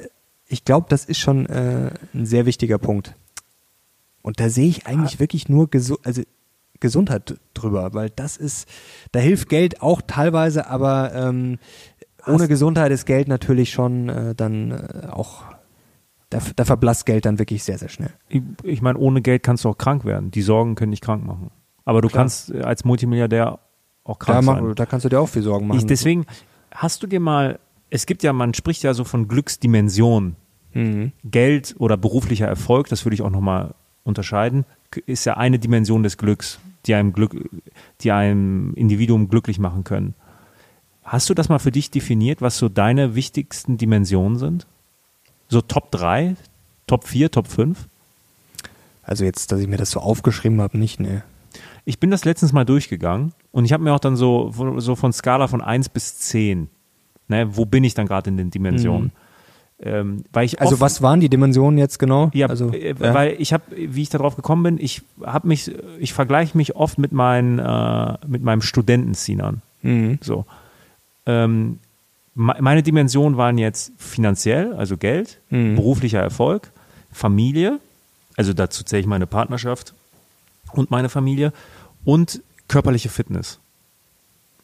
A: ich glaube, das ist schon äh, ein sehr wichtiger Punkt. Und da sehe ich eigentlich wirklich nur Gesu also Gesundheit drüber, weil das ist, da hilft Geld auch teilweise, aber ähm, ohne Gesundheit ist Geld natürlich schon äh, dann äh, auch, da, da verblasst Geld dann wirklich sehr, sehr schnell.
B: Ich, ich meine, ohne Geld kannst du auch krank werden. Die Sorgen können dich krank machen. Aber du
A: Klar.
B: kannst äh, als Multimilliardär auch
A: Da,
B: krank
A: mach,
B: sein.
A: da kannst du dir auch viel Sorgen machen.
B: Ich, deswegen, hast du dir mal, es gibt ja, man spricht ja so von Glücksdimensionen.
A: mhm.
B: Geld oder beruflicher Erfolg, das würde ich auch nochmal unterscheiden, ist ja eine Dimension des Glücks, die einem Glück, die einem Individuum glücklich machen können. Hast du das mal für dich definiert, was so deine wichtigsten Dimensionen sind? So Top 3, Top 4, Top 5?
A: Also jetzt, dass ich mir das so aufgeschrieben habe, nicht, ne.
B: Ich bin das letztens mal durchgegangen und ich habe mir auch dann so, so von Skala von 1 bis 10, ne, wo bin ich dann gerade in den Dimensionen? Ähm, weil ich
A: Also
B: oft-
A: was waren die Dimensionen jetzt genau?
B: Ja,
A: also,
B: äh,
A: ja.
B: weil ich habe, wie ich darauf gekommen bin, ich habe mich, ich vergleiche mich oft mit meinen, äh, mit meinem Studentenzienern.
A: Mhm.
B: So. Ähm, me- meine Dimensionen waren jetzt finanziell, also Geld,
A: Mhm.
B: beruflicher Erfolg, Familie, also dazu zähle ich meine Partnerschaft und meine Familie und körperliche Fitness.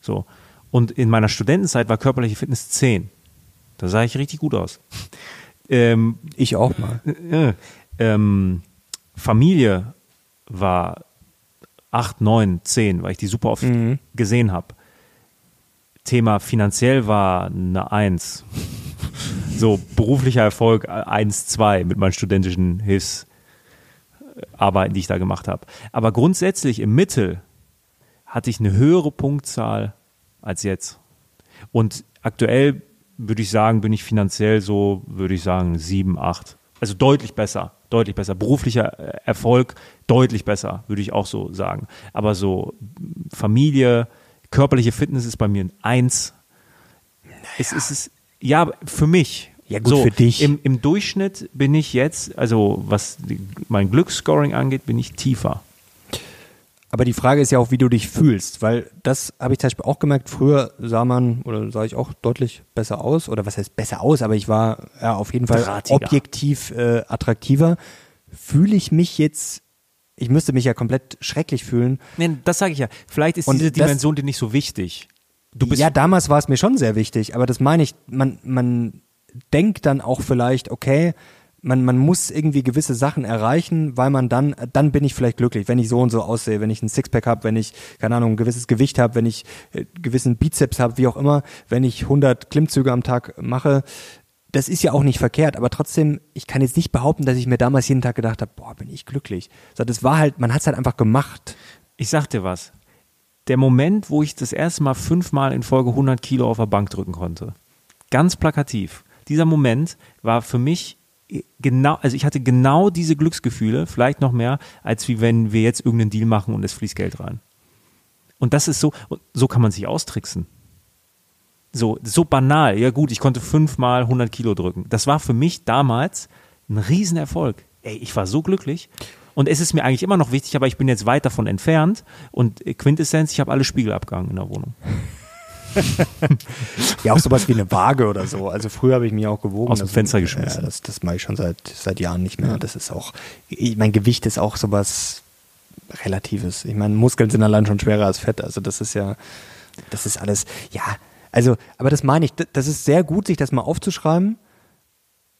B: So. Und in meiner Studentenzeit war körperliche Fitness 10. Da sah ich richtig gut aus. Ähm,
A: Ich auch mal.
B: äh, ähm, Familie war 8, 9, 10, weil ich die super oft
A: Mhm.
B: gesehen habe. Thema finanziell war eine 1. so, beruflicher Erfolg 1, 2 mit meinen studentischen Hilfsarbeiten, die ich da gemacht habe. Aber grundsätzlich im Mittel hatte ich eine höhere Punktzahl als jetzt. Und aktuell würde ich sagen, bin ich finanziell so, würde ich sagen, 7, 8. Also deutlich besser, deutlich besser. Beruflicher äh, Erfolg deutlich besser, würde ich auch so sagen. Aber so Familie, körperliche Fitness ist bei mir ein 1. Es ist, es, ja, für mich.
A: Ja, gut,
B: so,
A: für dich.
B: Im, Im Durchschnitt bin ich jetzt, also was mein Glücksscoring angeht, bin ich tiefer.
A: Aber die Frage ist ja auch, wie du dich fühlst, weil das habe ich zum Beispiel auch gemerkt. Früher sah man oder sah ich auch deutlich besser aus oder was heißt besser aus, aber ich war ja auf jeden Fall
B: Drahtiger.
A: objektiv äh, attraktiver. Fühle ich mich jetzt ich müsste mich ja komplett schrecklich fühlen.
B: Nee, das sage ich ja. Vielleicht ist
A: Und
B: diese Dimension dir nicht so wichtig. Du bist
A: ja, damals war es mir schon sehr wichtig, aber das meine ich, man, man denkt dann auch vielleicht, okay, man, man muss irgendwie gewisse Sachen erreichen, weil man dann, dann bin ich vielleicht glücklich, wenn ich so und so aussehe, wenn ich ein Sixpack habe, wenn ich, keine Ahnung, ein gewisses Gewicht habe, wenn ich äh, gewissen Bizeps habe, wie auch immer, wenn ich 100 Klimmzüge am Tag mache. Das ist ja auch nicht verkehrt, aber trotzdem, ich kann jetzt nicht behaupten, dass ich mir damals jeden Tag gedacht habe, boah, bin ich glücklich. So, das war halt, man hat es halt einfach gemacht.
B: Ich sag dir was. Der Moment, wo ich das erste Mal fünfmal in Folge 100 Kilo auf der Bank drücken konnte, ganz plakativ. Dieser Moment war für mich genau, also ich hatte genau diese Glücksgefühle, vielleicht noch mehr, als wie wenn wir jetzt irgendeinen Deal machen und es fließt Geld rein. Und das ist so, so kann man sich austricksen. So, so banal. Ja gut, ich konnte fünfmal 100 Kilo drücken. Das war für mich damals ein Riesenerfolg. Ey, ich war so glücklich. Und es ist mir eigentlich immer noch wichtig, aber ich bin jetzt weit davon entfernt. Und äh, Quintessenz, ich habe alle Spiegel abgehangen in der Wohnung.
A: Ja, auch sowas wie eine Waage oder so. Also früher habe ich mich auch gewogen.
B: Aus dem Fenster geschmissen.
A: Ja, das, das mache ich schon seit, seit Jahren nicht mehr. Das ist auch, ich, mein Gewicht ist auch sowas Relatives. Ich meine, Muskeln sind allein schon schwerer als Fett. Also das ist ja, das ist alles, ja, also, aber das meine ich, das ist sehr gut, sich das mal aufzuschreiben.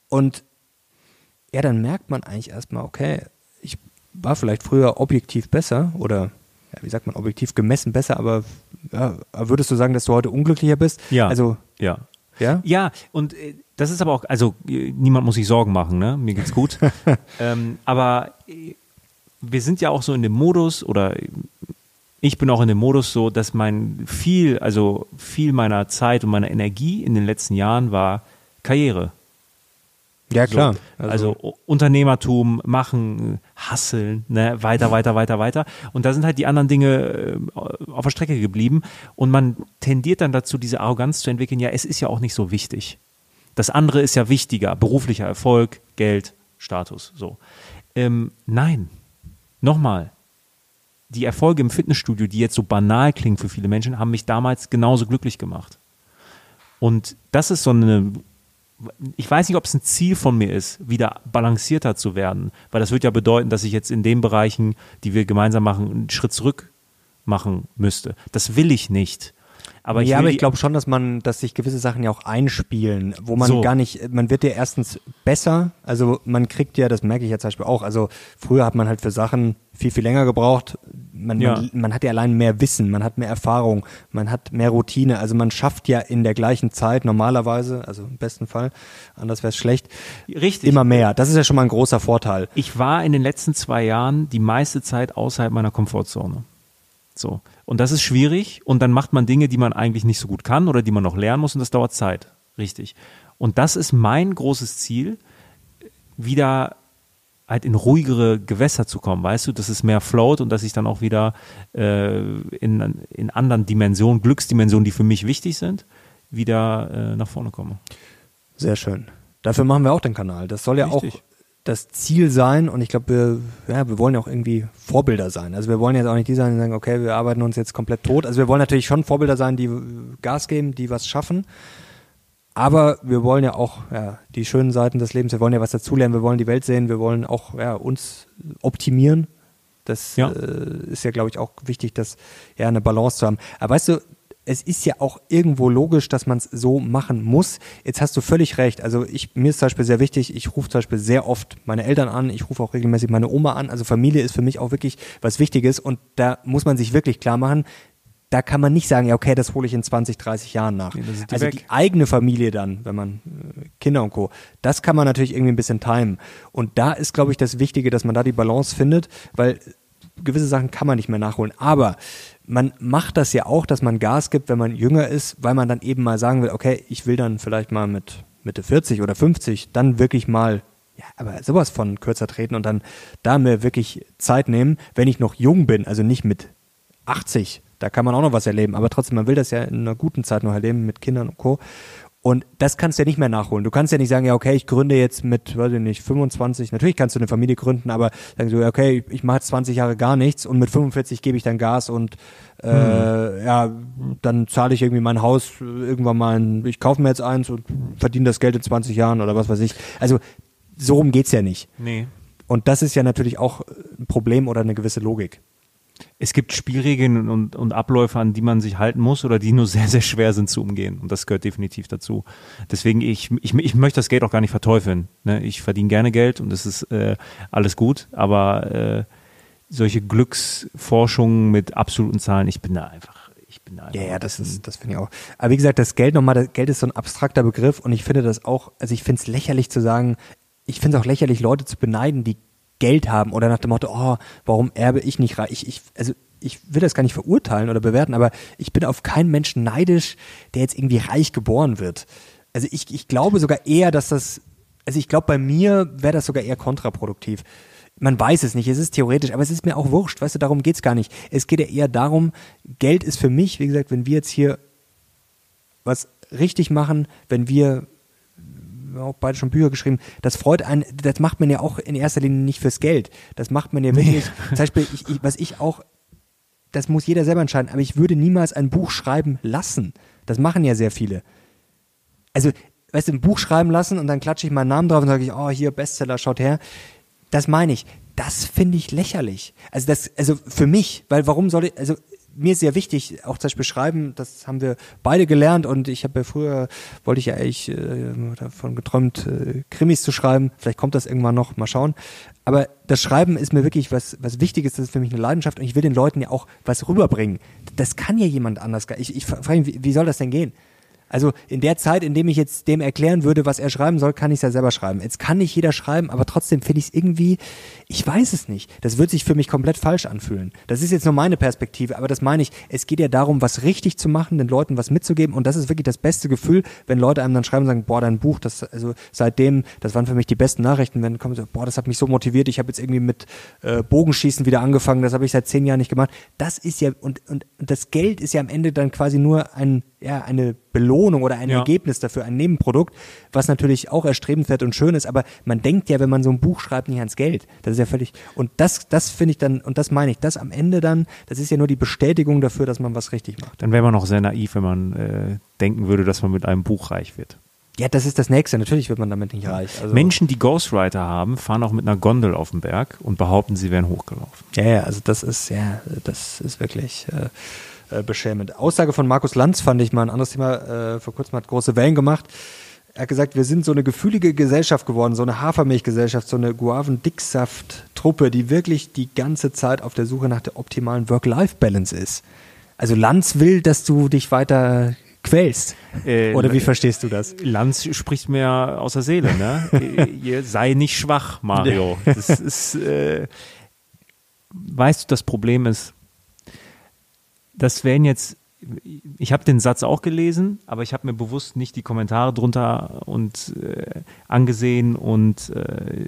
A: Und ja, dann merkt man eigentlich erstmal, okay, ich war vielleicht früher objektiv besser oder ja, wie sagt man, objektiv gemessen besser, aber ja, würdest du sagen, dass du heute unglücklicher bist?
B: Ja.
A: Also,
B: Ja.
A: ja?
B: Ja, und äh, das ist aber auch, also äh, niemand muss sich Sorgen machen, ne? Mir geht's gut. ähm, aber äh, wir sind ja auch so in dem Modus oder ich bin auch in dem Modus so, dass mein viel, also viel meiner Zeit und meiner Energie in den letzten Jahren war Karriere.
A: Ja, klar.
B: So, also, U- Unternehmertum, machen, hasseln, ne, weiter, weiter, weiter, weiter. Und da sind halt die anderen Dinge äh, auf der Strecke geblieben. Und man tendiert dann dazu, diese Arroganz zu entwickeln, ja, es ist ja auch nicht so wichtig. Das andere ist ja wichtiger, beruflicher Erfolg, Geld, Status, so. Ähm, nein, nochmal, die Erfolge im Fitnessstudio, die jetzt so banal klingen für viele Menschen, haben mich damals genauso glücklich gemacht. Und das ist so eine, ich weiß nicht, ob es ein Ziel von mir ist, wieder balancierter zu werden, weil das wird ja bedeuten, dass ich jetzt in den Bereichen, die wir gemeinsam machen, einen Schritt zurück machen müsste. Das will ich nicht. Aber ich
A: ja,
B: will
A: aber ich glaube schon, dass man, dass sich gewisse Sachen ja auch einspielen, wo man
B: So.
A: gar nicht, man wird ja erstens besser, also man kriegt ja, das merke ich ja zum Beispiel auch, also früher hat man halt für Sachen viel, viel länger gebraucht, man,
B: Ja.
A: man, man hat ja allein mehr Wissen, man hat mehr Erfahrung, man hat mehr Routine, also man schafft ja in der gleichen Zeit normalerweise, also im besten Fall, anders wäre es schlecht,
B: Richtig.
A: immer mehr. Das ist ja schon mal ein großer Vorteil.
B: ich war in den letzten zwei Jahren die meiste Zeit außerhalb meiner Komfortzone. So. Und das ist schwierig und dann macht man Dinge, die man eigentlich nicht so gut kann oder die man noch lernen muss und das dauert Zeit. Richtig. Und das ist mein großes Ziel, wieder halt in ruhigere Gewässer zu kommen, weißt du, dass es mehr float und dass ich dann auch wieder äh, in, in anderen Dimensionen, Glücksdimensionen, die für mich wichtig sind, wieder äh, nach vorne komme.
A: Sehr schön. Dafür machen wir auch den Kanal. Das soll ja
B: Richtig.
A: auch das Ziel sein und ich glaube, wir, ja, wir wollen ja auch irgendwie Vorbilder sein. Also wir wollen jetzt auch nicht die sein, die sagen, okay, wir arbeiten uns jetzt komplett tot. Also wir wollen natürlich schon Vorbilder sein, die Gas geben, die was schaffen. Aber wir wollen ja auch ja, die schönen Seiten des Lebens, wir wollen ja was dazulernen, wir wollen die Welt sehen, wir wollen auch ja, uns optimieren. Das
B: Ja.
A: äh, ist ja, glaube ich, auch wichtig, dass ja eine Balance zu haben. Aber weißt du, es ist ja auch irgendwo logisch, dass man es so machen muss. Jetzt hast du völlig recht. Also ich, mir ist zum Beispiel sehr wichtig, ich rufe zum Beispiel sehr oft meine Eltern an, ich rufe auch regelmäßig meine Oma an. Also Familie ist für mich auch wirklich was Wichtiges und da muss man sich wirklich klar machen, da kann man nicht sagen, ja okay, das hole ich in 20, 30 Jahren nach.
B: Nee, die
A: also
B: weg.
A: die eigene Familie dann, wenn man äh, Kinder und Co. Das kann man natürlich irgendwie ein bisschen timen. Und da ist, glaube ich, das Wichtige, dass man da die Balance findet, weil gewisse Sachen kann man nicht mehr nachholen. Aber man macht das ja auch, dass man Gas gibt, wenn man jünger ist, weil man dann eben mal sagen will, okay, ich will dann vielleicht mal mit Mitte 40 oder 50 dann wirklich mal ja, aber sowas von kürzer treten und dann da mir wirklich Zeit nehmen, wenn ich noch jung bin, also nicht mit 80, da kann man auch noch was erleben, aber trotzdem, man will das ja in einer guten Zeit noch erleben mit Kindern und Co. Und das kannst du ja nicht mehr nachholen. Du kannst ja nicht sagen, ja, okay, ich gründe jetzt mit, weiß ich nicht, 25. Natürlich kannst du eine Familie gründen, aber sagen du, ja, okay, ich mache jetzt 20 Jahre gar nichts und mit 45 gebe ich dann Gas und äh, ja, dann zahle ich irgendwie mein Haus irgendwann mal, ein, ich kaufe mir jetzt eins und verdiene das Geld in 20 Jahren oder was weiß ich. Also so rum geht's ja nicht.
B: Nee.
A: Und das ist ja natürlich auch ein Problem oder eine gewisse Logik.
B: Es gibt Spielregeln und, und Abläufe, an die man sich halten muss oder die nur sehr, sehr schwer sind zu umgehen. Und das gehört definitiv dazu. Deswegen, ich, ich, ich möchte das Geld auch gar nicht verteufeln. Ne? Ich verdiene gerne Geld und es ist äh, alles gut, aber äh, solche Glücksforschungen mit absoluten Zahlen, ich bin da einfach ich bin
A: da ja, ja, das ist, das finde ich auch. Aber wie gesagt, das Geld nochmal, das Geld ist so ein abstrakter Begriff und ich finde das auch, also ich finde es lächerlich zu sagen, ich finde es auch lächerlich, Leute zu beneiden, die Geld haben oder nach dem Motto, oh, warum erbe ich nicht reich? Ich, ich, also ich will das gar nicht verurteilen oder bewerten, aber ich bin auf keinen Menschen neidisch, der jetzt irgendwie reich geboren wird. Also ich, ich glaube sogar eher, dass das, also ich glaube, bei mir wäre das sogar eher kontraproduktiv. Man weiß es nicht, es ist theoretisch, aber es ist mir auch wurscht, weißt du, darum geht's gar nicht. Es geht ja eher darum, Geld ist für mich, wie gesagt, wenn wir jetzt hier was richtig machen, wenn wir auch beide schon Bücher geschrieben, das freut einen, das macht man ja auch in erster Linie nicht fürs Geld. Das macht man ja wirklich, nee. zum Beispiel, ich, ich, was ich auch, das muss jeder selber entscheiden, aber ich würde niemals ein Buch schreiben lassen. Das machen ja sehr viele. Also, weißt du, ein Buch schreiben lassen und dann klatsche ich meinen Namen drauf und sage ich, oh, hier, Bestseller, schaut her. Das meine ich. Das finde ich lächerlich. Also das, also für mich, weil warum soll ich, also mir ist sehr wichtig, auch das Beschreiben, das haben wir beide gelernt und ich habe ja früher, wollte ich ja eigentlich äh, davon geträumt, äh, Krimis zu schreiben. Vielleicht kommt das irgendwann noch, mal schauen. Aber das Schreiben ist mir wirklich was, was Wichtiges, das ist für mich eine Leidenschaft und ich will den Leuten ja auch was rüberbringen. Das kann ja jemand anders. Ich, ich frage mich, wie, wie soll das denn gehen? Also in der Zeit, in dem ich jetzt dem erklären würde, was er schreiben soll, kann ich es ja selber schreiben. Jetzt kann nicht jeder schreiben, aber trotzdem finde ich es irgendwie, ich weiß es nicht. Das wird sich für mich komplett falsch anfühlen. Das ist jetzt nur meine Perspektive, aber das meine ich, es geht ja darum, was richtig zu machen, den Leuten was mitzugeben und das ist wirklich das beste Gefühl, wenn Leute einem dann schreiben und sagen, boah, dein Buch, das also seitdem, das waren für mich die besten Nachrichten, wenn kommen so, boah, das hat mich so motiviert, ich habe jetzt irgendwie mit äh, Bogenschießen wieder angefangen, das habe ich seit zehn Jahren nicht gemacht. Das ist ja und, und das Geld ist ja am Ende dann quasi nur ein ja eine Belohnung oder ein ja. Ergebnis dafür, ein Nebenprodukt, was natürlich auch erstrebenswert und schön ist, aber man denkt ja, wenn man so ein Buch schreibt, nicht ans Geld. Das ist ja völlig, und das, das finde ich dann, und das meine ich, das am Ende dann, das ist ja nur die Bestätigung dafür, dass man was richtig macht.
B: Dann wäre man auch sehr naiv, wenn man äh, denken würde, dass man mit einem Buch reich wird.
A: Ja, das ist das Nächste. Natürlich wird man damit nicht reich.
B: Also Menschen, die Ghostwriter haben, fahren auch mit einer Gondel auf den Berg und behaupten, sie wären hochgelaufen.
A: Ja, ja, also das ist, ja, das ist wirklich. Äh, äh, beschämend. Aussage von Markus Lanz fand ich mal ein anderes Thema, äh, vor kurzem hat große Wellen gemacht. Er hat gesagt, wir sind so eine gefühlige Gesellschaft geworden, so eine Hafermilchgesellschaft, so eine Guaven-Dicksaft-Truppe, die wirklich die ganze Zeit auf der Suche nach der optimalen Work-Life-Balance ist. Also Lanz will, dass du dich weiter quälst. Äh, Oder wie verstehst du das?
B: Lanz spricht mir aus der Seele, ne? Sei nicht schwach, Mario. Das ist, äh, weißt du, das Problem ist, das wären jetzt, ich habe den Satz auch gelesen, aber ich habe mir bewusst nicht die Kommentare drunter und äh, angesehen und äh,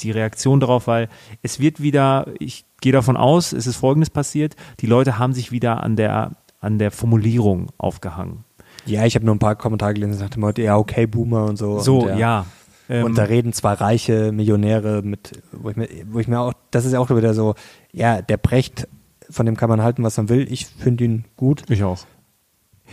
B: die Reaktion darauf, weil es wird wieder, ich gehe davon aus, es ist Folgendes passiert, die Leute haben sich wieder an der, an der Formulierung aufgehangen.
A: Ja, ich habe nur ein paar Kommentare gelesen, sagte mal, ja, okay, Boomer und so.
B: So,
A: und
B: ja.
A: Ähm, und da reden zwei reiche Millionäre mit, wo ich mir, wo ich mir auch, das ist ja auch wieder so, ja, der Brecht von dem kann man halten, was man will. Ich finde ihn gut.
B: Ich auch.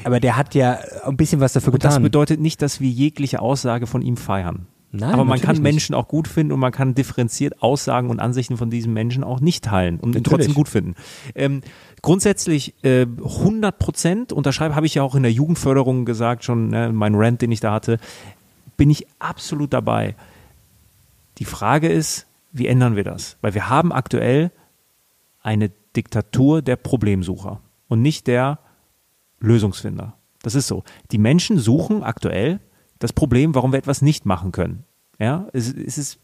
A: Aber der hat ja ein bisschen was dafür
B: und
A: getan.
B: Das bedeutet nicht, dass wir jegliche Aussage von ihm feiern. Nein, aber man kann Menschen nicht. auch gut finden und man kann differenziert Aussagen und Ansichten von diesen Menschen auch nicht teilen und ihn trotzdem gut finden. Ähm, grundsätzlich äh, 100 Prozent unterschreibe, habe ich ja auch in der Jugendförderung gesagt, schon ne, mein Rant, den ich da hatte, bin ich absolut dabei. Die Frage ist, wie ändern wir das? Weil wir haben aktuell eine Diktatur der Problemsucher und nicht der Lösungsfinder. Das ist so. Die Menschen suchen aktuell das Problem, warum wir etwas nicht machen können. Ja, es, es ist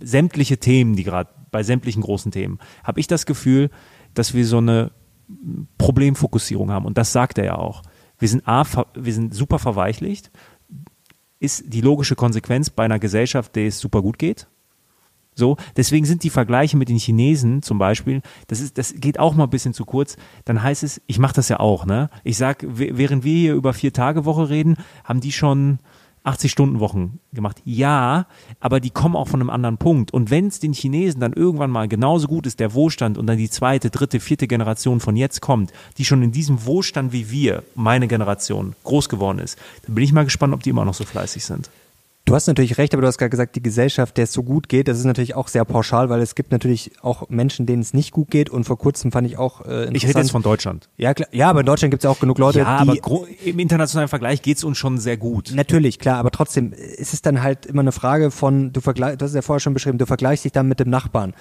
B: sämtliche Themen, die gerade bei sämtlichen großen Themen, habe ich das Gefühl, dass wir so eine Problemfokussierung haben. Und das sagt er ja auch. Wir sind, A, wir sind super verweichlicht. Ist die logische Konsequenz bei einer Gesellschaft, der es super gut geht. So, deswegen sind die Vergleiche mit den Chinesen zum Beispiel, das ist, das geht auch mal ein bisschen zu kurz. Dann heißt es, ich mache das ja auch, ne? Ich sag, während wir hier über vier Tage Woche reden, haben die schon 80 Stunden Wochen gemacht. Ja, aber die kommen auch von einem anderen Punkt. Und wenn es den Chinesen dann irgendwann mal genauso gut ist, der Wohlstand und dann die zweite, dritte, vierte Generation von jetzt kommt, die schon in diesem Wohlstand wie wir, meine Generation, groß geworden ist, dann bin ich mal gespannt, ob die immer noch so fleißig sind.
A: Du hast natürlich recht, aber du hast gerade gesagt, die Gesellschaft, der es so gut geht, das ist natürlich auch sehr pauschal, weil es gibt natürlich auch Menschen, denen es nicht gut geht und vor kurzem fand ich auch äh, interessant.
B: Ich rede jetzt von Deutschland.
A: Ja, klar, ja, aber in Deutschland gibt es auch genug Leute,
B: ja,
A: die...
B: aber im internationalen Vergleich geht es uns schon sehr gut.
A: Natürlich, klar, aber trotzdem ist es dann halt immer eine Frage von, du vergleichst, du hast es ja vorher schon beschrieben, du vergleichst dich dann mit dem Nachbarn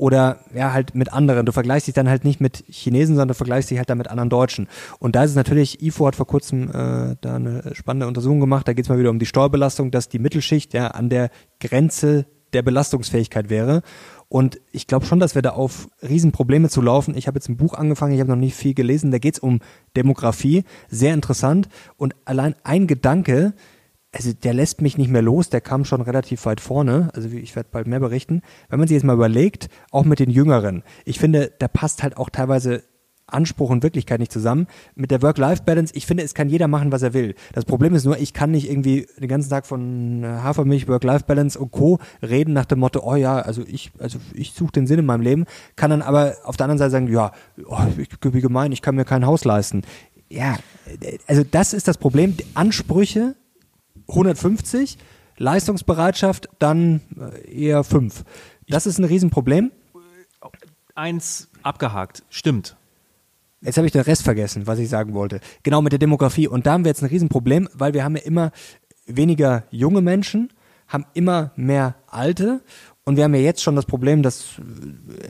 A: oder ja halt mit anderen. Du vergleichst dich dann halt nicht mit Chinesen, sondern du vergleichst dich halt dann mit anderen Deutschen. Und da ist es natürlich, IFO hat vor kurzem äh, da eine spannende Untersuchung gemacht, da geht es mal wieder um die Steuerbelastung, dass die Mittelschicht ja an der Grenze der Belastungsfähigkeit wäre. Und ich glaube schon, dass wir da auf Riesenprobleme zu laufen. Ich habe jetzt ein Buch angefangen, ich habe noch nicht viel gelesen, da geht es um Demografie, sehr interessant. Und allein ein Gedanke, also der lässt mich nicht mehr los, der kam schon relativ weit vorne, also ich werde bald mehr berichten. Wenn man sich jetzt mal überlegt, auch mit den Jüngeren, ich finde, da passt halt auch teilweise Anspruch und Wirklichkeit nicht zusammen. Mit der Work-Life-Balance, ich finde, es kann jeder machen, was er will. Das Problem ist nur, ich kann nicht irgendwie den ganzen Tag von Hafermilch, Work-Life-Balance und Co. reden nach dem Motto, oh ja, also ich, also ich suche den Sinn in meinem Leben, kann dann aber auf der anderen Seite sagen, ja, oh, wie gemein, ich kann mir kein Haus leisten. Ja, also das ist das Problem. Ansprüche 150, Leistungsbereitschaft dann äh, eher 5. Das ist ein Riesenproblem.
B: Eins abgehakt, stimmt.
A: Jetzt habe ich den Rest vergessen, was ich sagen wollte. Genau mit der Demografie. Und da haben wir jetzt ein Riesenproblem, weil wir haben ja immer weniger junge Menschen, haben immer mehr Alte und wir haben ja jetzt schon das Problem, dass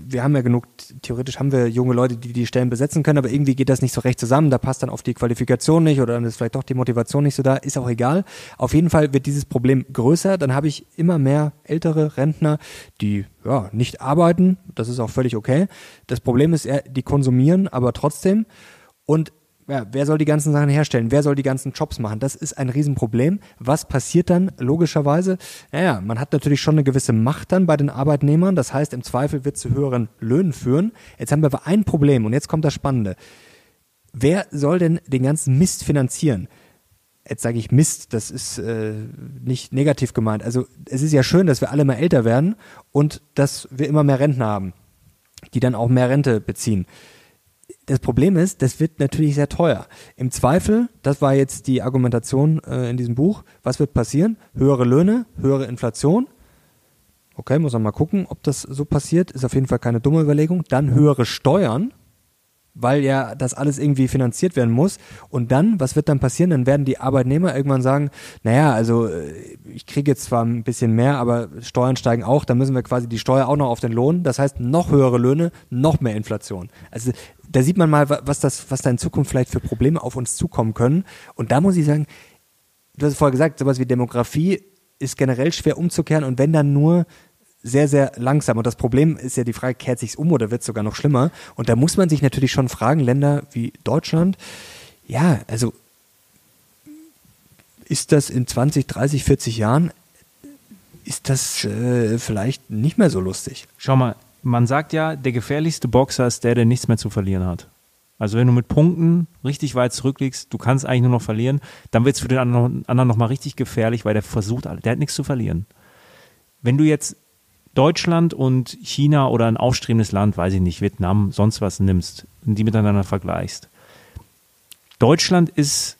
A: wir haben ja genug, theoretisch haben wir junge Leute, die die Stellen besetzen können, aber irgendwie geht das nicht so recht zusammen. Da passt dann oft die Qualifikation nicht oder dann ist vielleicht doch die Motivation nicht so da. Ist auch egal. Auf jeden Fall wird dieses Problem größer. Dann habe ich immer mehr ältere Rentner, die ja nicht arbeiten. Das ist auch völlig okay. Das Problem ist, die konsumieren, aber trotzdem. Und ja, wer soll die ganzen Sachen herstellen? Wer soll die ganzen Jobs machen? Das ist ein Riesenproblem. Was passiert dann logischerweise? Naja, man hat natürlich schon eine gewisse Macht dann bei den Arbeitnehmern. Das heißt, im Zweifel wird zu höheren Löhnen führen. Jetzt haben wir aber ein Problem und jetzt kommt das Spannende. Wer soll denn den ganzen Mist finanzieren? Jetzt sage ich Mist, das ist äh, nicht negativ gemeint. Also es ist ja schön, dass wir alle mal älter werden und dass wir immer mehr Rentner haben, die dann auch mehr Rente beziehen das Problem ist, das wird natürlich sehr teuer. Im Zweifel, das war jetzt die Argumentation äh, in diesem Buch, was wird passieren? Höhere Löhne, höhere Inflation. Okay, muss man mal gucken, ob das so passiert. Ist auf jeden Fall keine dumme Überlegung. Dann höhere Steuern weil ja das alles irgendwie finanziert werden muss. Und dann, was wird dann passieren? Dann werden die Arbeitnehmer irgendwann sagen, naja, also äh, ich kriege jetzt zwar ein bisschen mehr, aber Steuern steigen auch, dann müssen wir quasi die Steuer auch noch auf den Lohn. Das heißt, noch höhere Löhne, noch mehr Inflation. Also da sieht man mal, was das, was da in Zukunft vielleicht für Probleme auf uns zukommen können. Und da muss ich sagen, du hast vorher gesagt, sowas wie Demografie ist generell schwer umzukehren und wenn dann nur sehr, sehr langsam. Und das Problem ist ja die Frage, kehrt sich's um oder wird es sogar noch schlimmer? Und da muss man sich natürlich schon fragen, Länder wie Deutschland, ja, also ist das in 20, 30, 40 Jahren, ist das äh, vielleicht nicht mehr so lustig?
B: Schau mal, man sagt ja, der gefährlichste Boxer ist der, der nichts mehr zu verlieren hat. Also wenn du mit Punkten richtig weit zurückliegst, du kannst eigentlich nur noch verlieren, dann wird es für den anderen nochmal richtig gefährlich, weil der versucht, der hat nichts zu verlieren. Wenn du jetzt Deutschland und China oder ein aufstrebendes Land, weiß ich nicht, Vietnam, sonst was nimmst und die miteinander vergleichst. Deutschland ist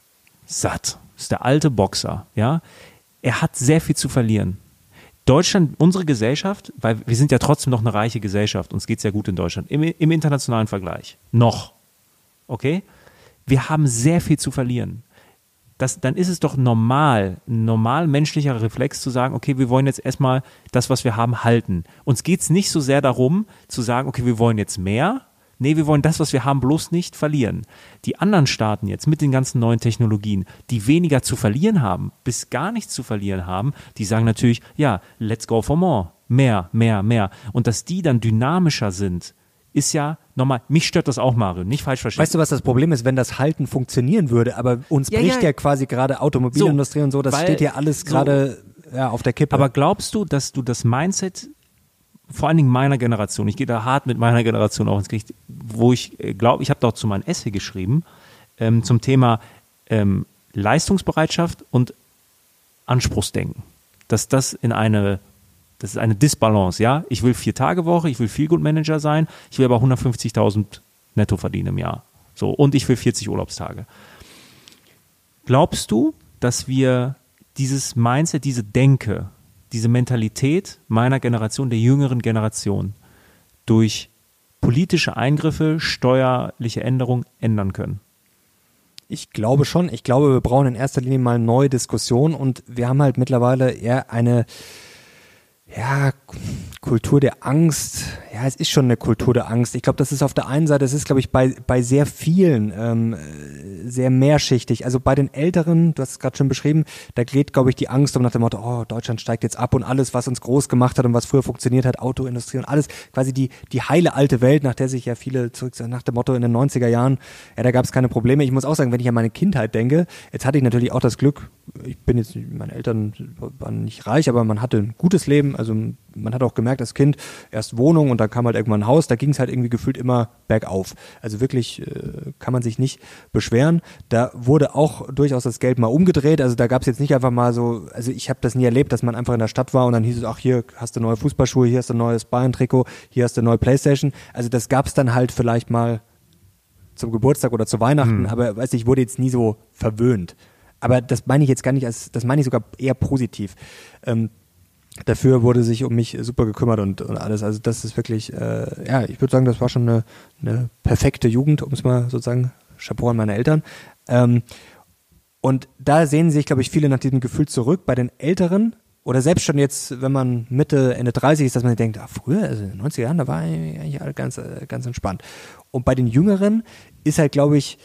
B: satt, ist der alte Boxer, ja. Er hat sehr viel zu verlieren. Deutschland, unsere Gesellschaft, weil wir sind ja trotzdem noch eine reiche Gesellschaft, uns geht es ja gut in Deutschland, im, im internationalen Vergleich. Noch. Okay? Wir haben sehr viel zu verlieren das, dann ist es doch normal, ein normal menschlicher Reflex zu sagen, okay, wir wollen jetzt erstmal das, was wir haben, halten. Uns geht es nicht so sehr darum, zu sagen, okay, wir wollen jetzt mehr. Nee, wir wollen das, was wir haben, bloß nicht verlieren. Die anderen Staaten jetzt mit den ganzen neuen Technologien, die weniger zu verlieren haben, bis gar nichts zu verlieren haben, die sagen natürlich, ja, let's go for more. Mehr, mehr, mehr. Und dass die dann dynamischer sind, ist ja nochmal, mich stört das auch, Mario, nicht falsch verstehen.
A: Weißt du, was das Problem ist, wenn das Halten funktionieren würde, aber uns ja, bricht ja, ja quasi gerade Automobilindustrie so, und so, das steht ja alles gerade so, ja, auf der Kippe.
B: Aber glaubst du, dass du das Mindset vor allen Dingen meiner Generation, ich gehe da hart mit meiner Generation auch ins Gericht, wo ich äh, glaube, ich habe doch zu meinem Essay geschrieben, ähm, zum Thema ähm, Leistungsbereitschaft und Anspruchsdenken. Dass das in eine das ist eine Disbalance, ja. Ich will vier Tage Woche, ich will viel Good Manager sein, ich will aber 150.000 netto verdienen im Jahr. So, und ich will 40 Urlaubstage. Glaubst du, dass wir dieses Mindset, diese Denke, diese Mentalität meiner Generation, der jüngeren Generation, durch politische Eingriffe, steuerliche Änderungen ändern können?
A: Ich glaube schon. Ich glaube, wir brauchen in erster Linie mal neue Diskussionen und wir haben halt mittlerweile eher eine ja, Kultur der Angst. Ja, es ist schon eine Kultur der Angst. Ich glaube, das ist auf der einen Seite, das ist, glaube ich, bei, bei sehr vielen ähm, sehr mehrschichtig. Also bei den Älteren, du hast es gerade schon beschrieben, da geht, glaube ich, die Angst um nach dem Motto, oh, Deutschland steigt jetzt ab und alles, was uns groß gemacht hat und was früher funktioniert hat, Autoindustrie und alles, quasi die, die heile alte Welt, nach der sich ja viele zurück, nach dem Motto in den 90er Jahren, ja, da gab es keine Probleme. Ich muss auch sagen, wenn ich an meine Kindheit denke, jetzt hatte ich natürlich auch das Glück, ich bin jetzt, meine Eltern waren nicht reich, aber man hatte ein gutes Leben, also man hat auch gemerkt, das Kind, erst Wohnung und dann kam halt irgendwann ein Haus, da ging es halt irgendwie gefühlt immer bergauf. Also wirklich äh, kann man sich nicht beschweren. Da wurde auch durchaus das Geld mal umgedreht, also da gab es jetzt nicht einfach mal so, also ich habe das nie erlebt, dass man einfach in der Stadt war und dann hieß es, ach hier hast du neue Fußballschuhe, hier hast du ein neues Bayern-Trikot, hier hast du eine neue Playstation. Also das gab es dann halt vielleicht mal zum Geburtstag oder zu Weihnachten, hm. aber weiß ich, wurde jetzt nie so verwöhnt. Aber das meine ich jetzt gar nicht als, das meine ich sogar eher positiv. Ähm, dafür wurde sich um mich super gekümmert und, und alles. Also das ist wirklich, äh, ja, ich würde sagen, das war schon eine, eine perfekte Jugend, um es mal sozusagen, Chapeau an meine Eltern. Ähm, und da sehen sich, glaube ich, viele nach diesem Gefühl zurück. Bei den Älteren oder selbst schon jetzt, wenn man Mitte, Ende 30 ist, dass man denkt, ah, früher, also in den 90er Jahren, da war eigentlich alles ganz, äh, ganz entspannt. Und bei den Jüngeren ist halt, glaube ich,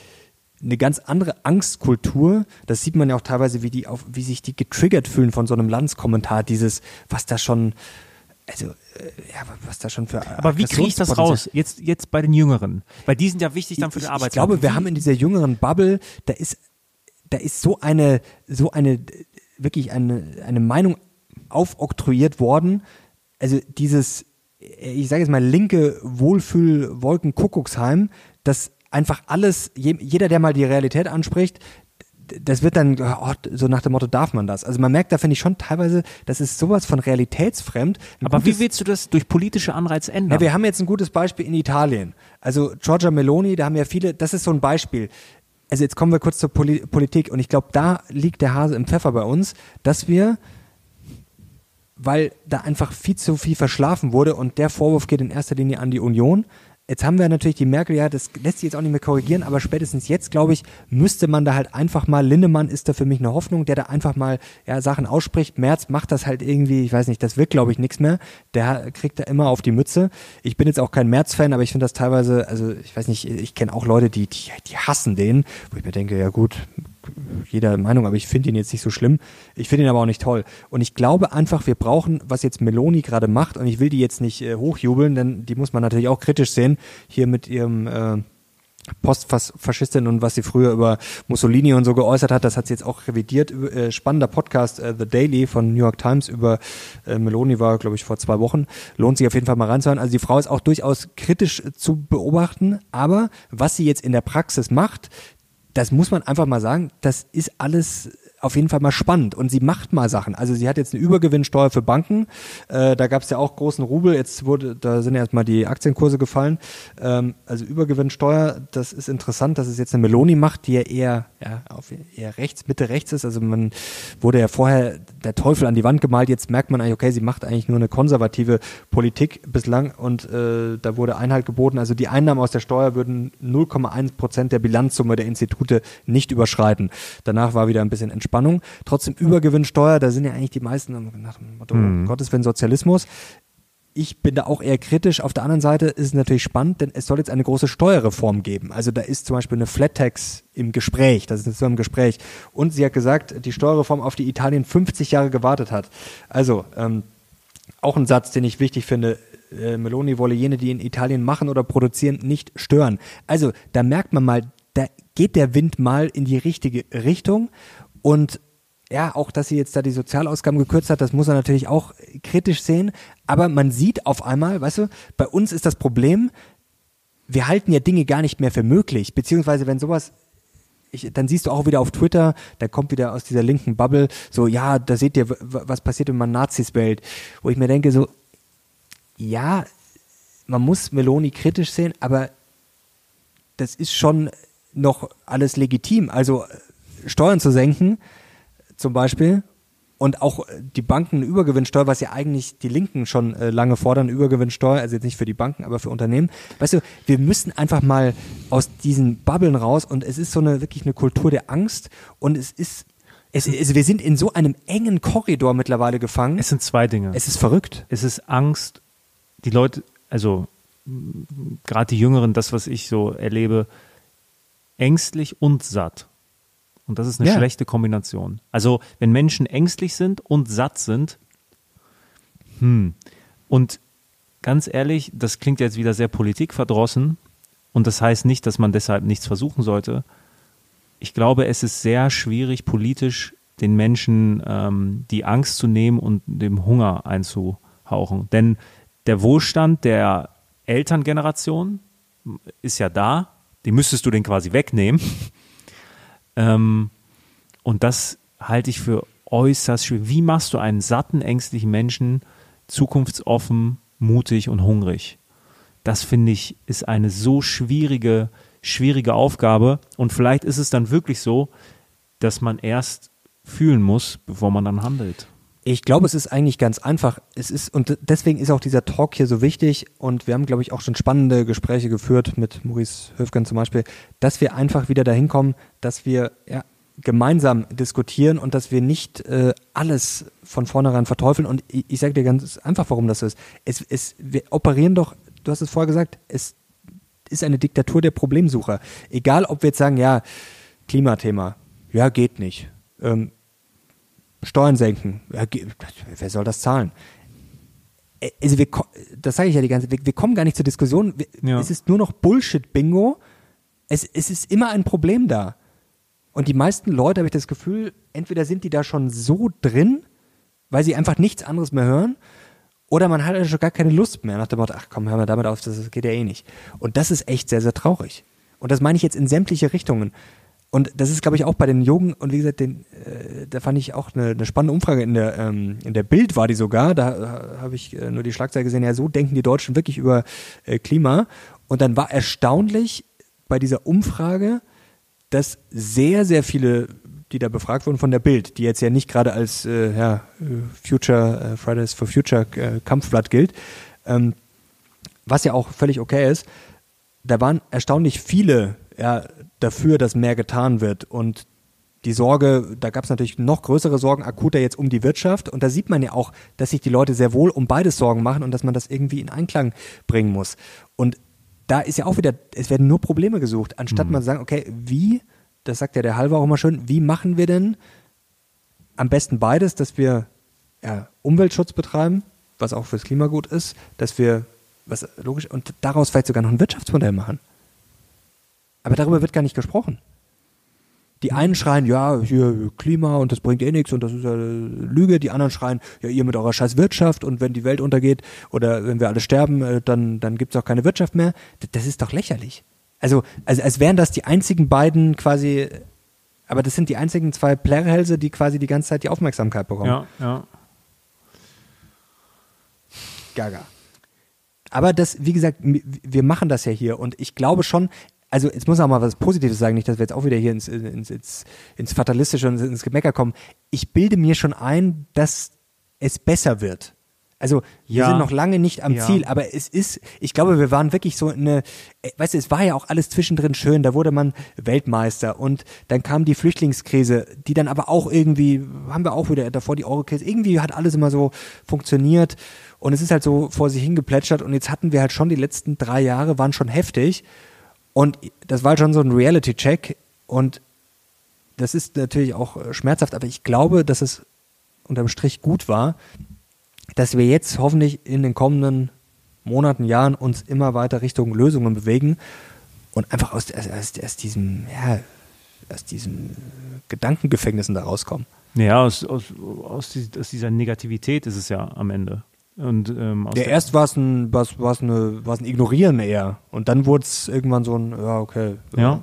A: eine ganz andere Angstkultur. Das sieht man ja auch teilweise, wie die auf, wie sich die getriggert fühlen von so einem Landskommentar, dieses, was da schon, also, äh, ja, was da schon für.
B: Aber wie kriege ich das raus? Jetzt, jetzt bei den Jüngeren. Weil die sind ja wichtig dann für den Arbeitsmarkt.
A: Ich glaube, wir haben in dieser jüngeren Bubble, da ist, da ist so eine, so eine, wirklich eine, eine Meinung aufoktroyiert worden. Also dieses, ich sage jetzt mal linke Wohlfühl-Wolken-Kuckucksheim, das einfach alles, jeder, der mal die Realität anspricht, das wird dann oh, so nach dem Motto, darf man das? Also man merkt da, finde ich schon teilweise, das ist sowas von realitätsfremd.
B: Aber gutes, wie willst du das durch politische Anreize ändern?
A: Ja, wir haben jetzt ein gutes Beispiel in Italien. Also Giorgia Meloni, da haben ja viele, das ist so ein Beispiel. Also jetzt kommen wir kurz zur Poli Politik und ich glaube, da liegt der Hase im Pfeffer bei uns, dass wir weil da einfach viel zu viel verschlafen wurde und der Vorwurf geht in erster Linie an die Union, Jetzt haben wir natürlich die Merkel, ja, das lässt sich jetzt auch nicht mehr korrigieren, aber spätestens jetzt, glaube ich, müsste man da halt einfach mal, Lindemann ist da für mich eine Hoffnung, der da einfach mal ja, Sachen ausspricht. Merz macht das halt irgendwie, ich weiß nicht, das wird, glaube ich, nichts mehr. Der kriegt da immer auf die Mütze. Ich bin jetzt auch kein Merz-Fan, aber ich finde das teilweise, also ich weiß nicht, ich kenne auch Leute, die, die, die hassen den, wo ich mir denke, ja gut, jeder Meinung, aber ich finde ihn jetzt nicht so schlimm. Ich finde ihn aber auch nicht toll. Und ich glaube einfach, wir brauchen, was jetzt Meloni gerade macht, und ich will die jetzt nicht äh, hochjubeln, denn die muss man natürlich auch kritisch sehen, hier mit ihrem äh, Postfaschistin und was sie früher über Mussolini und so geäußert hat, das hat sie jetzt auch revidiert. Äh, spannender Podcast, äh, The Daily von New York Times über äh, Meloni war, glaube ich, vor zwei Wochen. Lohnt sich auf jeden Fall mal reinzuhören. Also die Frau ist auch durchaus kritisch zu beobachten, aber was sie jetzt in der Praxis macht, das muss man einfach mal sagen, das ist alles auf jeden Fall mal spannend und sie macht mal Sachen. Also sie hat jetzt eine Übergewinnsteuer für Banken, äh, da gab es ja auch großen Rubel, jetzt wurde, da sind erstmal die Aktienkurse gefallen. Ähm, also Übergewinnsteuer, das ist interessant, dass es jetzt eine Meloni macht, die ja eher, ja, auf eher rechts, Mitte rechts ist. Also man wurde ja vorher der Teufel an die Wand gemalt, jetzt merkt man eigentlich, okay, sie macht eigentlich nur eine konservative Politik bislang und äh, da wurde Einhalt geboten. Also die Einnahmen aus der Steuer würden 0,1 Prozent der Bilanzsumme der Institute nicht überschreiten. Danach war wieder ein bisschen entspannt Spannung. Trotzdem Übergewinnsteuer, da sind ja eigentlich die meisten nach dem Motto, mhm. Gottes Willen Sozialismus. Ich bin da auch eher kritisch. Auf der anderen Seite ist es natürlich spannend, denn es soll jetzt eine große Steuerreform geben. Also da ist zum Beispiel eine Flat Tax im Gespräch. Das ist so im Gespräch. Und sie hat gesagt, die Steuerreform, auf die Italien 50 Jahre gewartet hat. Also, ähm, auch ein Satz, den ich wichtig finde. Äh, Meloni wolle jene, die in Italien machen oder produzieren, nicht stören. Also, da merkt man mal, da geht der Wind mal in die richtige Richtung und ja, auch, dass sie jetzt da die Sozialausgaben gekürzt hat, das muss er natürlich auch kritisch sehen. Aber man sieht auf einmal, weißt du, bei uns ist das Problem, wir halten ja Dinge gar nicht mehr für möglich. Beziehungsweise, wenn sowas ich, dann siehst du auch wieder auf Twitter, da kommt wieder aus dieser linken Bubble, so, ja, da seht ihr, was passiert in meiner Nazis-Welt. Wo ich mir denke, so, ja, man muss Meloni kritisch sehen, aber das ist schon noch alles legitim. Also Steuern zu senken, zum Beispiel, und auch die Banken Übergewinnsteuer, was ja eigentlich die Linken schon äh, lange fordern, Übergewinnsteuer, also jetzt nicht für die Banken, aber für Unternehmen. Weißt du, wir müssen einfach mal aus diesen Bubbeln raus und es ist so eine wirklich eine Kultur der Angst und es ist es, es, wir sind in so einem engen Korridor mittlerweile gefangen.
B: Es sind zwei Dinge.
A: Es ist verrückt.
B: Es ist Angst. Die Leute, also gerade die Jüngeren, das, was ich so erlebe, ängstlich und satt. Und das ist eine ja. schlechte Kombination. Also, wenn Menschen ängstlich sind und satt sind, hm. Und ganz ehrlich, das klingt jetzt wieder sehr politikverdrossen. Und das heißt nicht, dass man deshalb nichts versuchen sollte. Ich glaube, es ist sehr schwierig, politisch den Menschen ähm, die Angst zu nehmen und dem Hunger einzuhauchen. Denn der Wohlstand der Elterngeneration ist ja da, die müsstest du den quasi wegnehmen. Ähm, und das halte ich für äußerst schwierig. Wie machst du einen satten, ängstlichen Menschen zukunftsoffen, mutig und hungrig? Das finde ich ist eine so schwierige, schwierige Aufgabe. Und vielleicht ist es dann wirklich so, dass man erst fühlen muss, bevor man dann handelt.
A: Ich glaube, es ist eigentlich ganz einfach. Es ist, und deswegen ist auch dieser Talk hier so wichtig. Und wir haben, glaube ich, auch schon spannende Gespräche geführt mit Maurice Höfgen zum Beispiel, dass wir einfach wieder dahin kommen, dass wir ja, gemeinsam diskutieren und dass wir nicht äh, alles von vornherein verteufeln. Und ich, ich sage dir ganz einfach, warum das so ist. Es, es, wir operieren doch, du hast es vorher gesagt, es ist eine Diktatur der Problemsucher. Egal, ob wir jetzt sagen, ja, Klimathema, ja, geht nicht. Ähm, Steuern senken. Ja, wer soll das zahlen? Also wir, das sage ich ja die ganze Zeit, wir, wir, kommen gar nicht zur Diskussion. Wir, ja. Es ist nur noch Bullshit-Bingo. Es, es ist immer ein Problem da. Und die meisten Leute, habe ich das Gefühl, entweder sind die da schon so drin, weil sie einfach nichts anderes mehr hören, oder man hat schon gar keine Lust mehr nach dem Motto, ach komm, hör mal damit auf, das geht ja eh nicht. Und das ist echt sehr, sehr traurig. Und das meine ich jetzt in sämtliche Richtungen. Und das ist, glaube ich, auch bei den Jungen, und wie gesagt, den, äh, da fand ich auch eine, eine spannende Umfrage in der, ähm, in der Bild war die sogar, da äh, habe ich äh, nur die Schlagzeile gesehen, ja, so denken die Deutschen wirklich über äh, Klima. Und dann war erstaunlich bei dieser Umfrage, dass sehr, sehr viele, die da befragt wurden von der Bild, die jetzt ja nicht gerade als äh, ja, Future, äh, Fridays for Future Kampfblatt gilt, ähm, was ja auch völlig okay ist, da waren erstaunlich viele ja, dafür, dass mehr getan wird. Und die Sorge, da gab es natürlich noch größere Sorgen, akuter jetzt um die Wirtschaft. Und da sieht man ja auch, dass sich die Leute sehr wohl um beides Sorgen machen und dass man das irgendwie in Einklang bringen muss. Und da ist ja auch wieder, es werden nur Probleme gesucht, anstatt mhm. man zu sagen, okay, wie, das sagt ja der Halber auch immer schön, wie machen wir denn am besten beides, dass wir ja, Umweltschutz betreiben, was auch fürs Klima gut ist, dass wir, was logisch, und daraus vielleicht sogar noch ein Wirtschaftsmodell machen. Aber darüber wird gar nicht gesprochen. Die einen schreien, ja, hier Klima und das bringt eh nichts und das ist ja Lüge. Die anderen schreien, ja, ihr mit eurer scheiß Wirtschaft und wenn die Welt untergeht oder wenn wir alle sterben, äh, dann, dann gibt's auch keine Wirtschaft mehr. Das ist doch lächerlich. Also, also als wären das die einzigen beiden quasi, aber das sind die einzigen zwei Plärrhälse, die quasi die ganze Zeit die Aufmerksamkeit bekommen.
B: Ja, ja.
A: Gaga. Aber das, wie gesagt, wir machen das ja hier und ich glaube schon, also jetzt muss auch mal was Positives sagen, nicht, dass wir jetzt auch wieder hier ins, ins, ins, ins Fatalistische und ins Gemecker kommen. Ich bilde mir schon ein, dass es besser wird. Also wir ja. sind noch lange nicht am ja. Ziel, aber es ist, ich glaube, wir waren wirklich so eine, äh, weißt du, es war ja auch alles zwischendrin schön, da wurde man Weltmeister und dann kam die Flüchtlingskrise, die dann aber auch irgendwie, haben wir auch wieder davor die Euro-Krise, irgendwie hat alles immer so funktioniert und es ist halt so vor sich hingeplätschert und jetzt hatten wir halt schon die letzten drei Jahre, waren schon heftig und das war schon so ein Reality-Check und das ist natürlich auch äh, schmerzhaft, aber ich glaube, dass es unterm Strich gut war, dass wir jetzt hoffentlich in den kommenden Monaten, Jahren uns immer weiter Richtung Lösungen bewegen und einfach aus, aus, aus diesem, ja, aus diesen Gedankengefängnissen da rauskommen.
B: Ja, aus, aus, aus, dieser Negativität ist es ja am Ende. Und, ähm,
A: ja, erst war es ein, war's, war's eine, war's ein Ignorieren eher. Und dann wurde es irgendwann so ein, ja, okay.
B: Ja,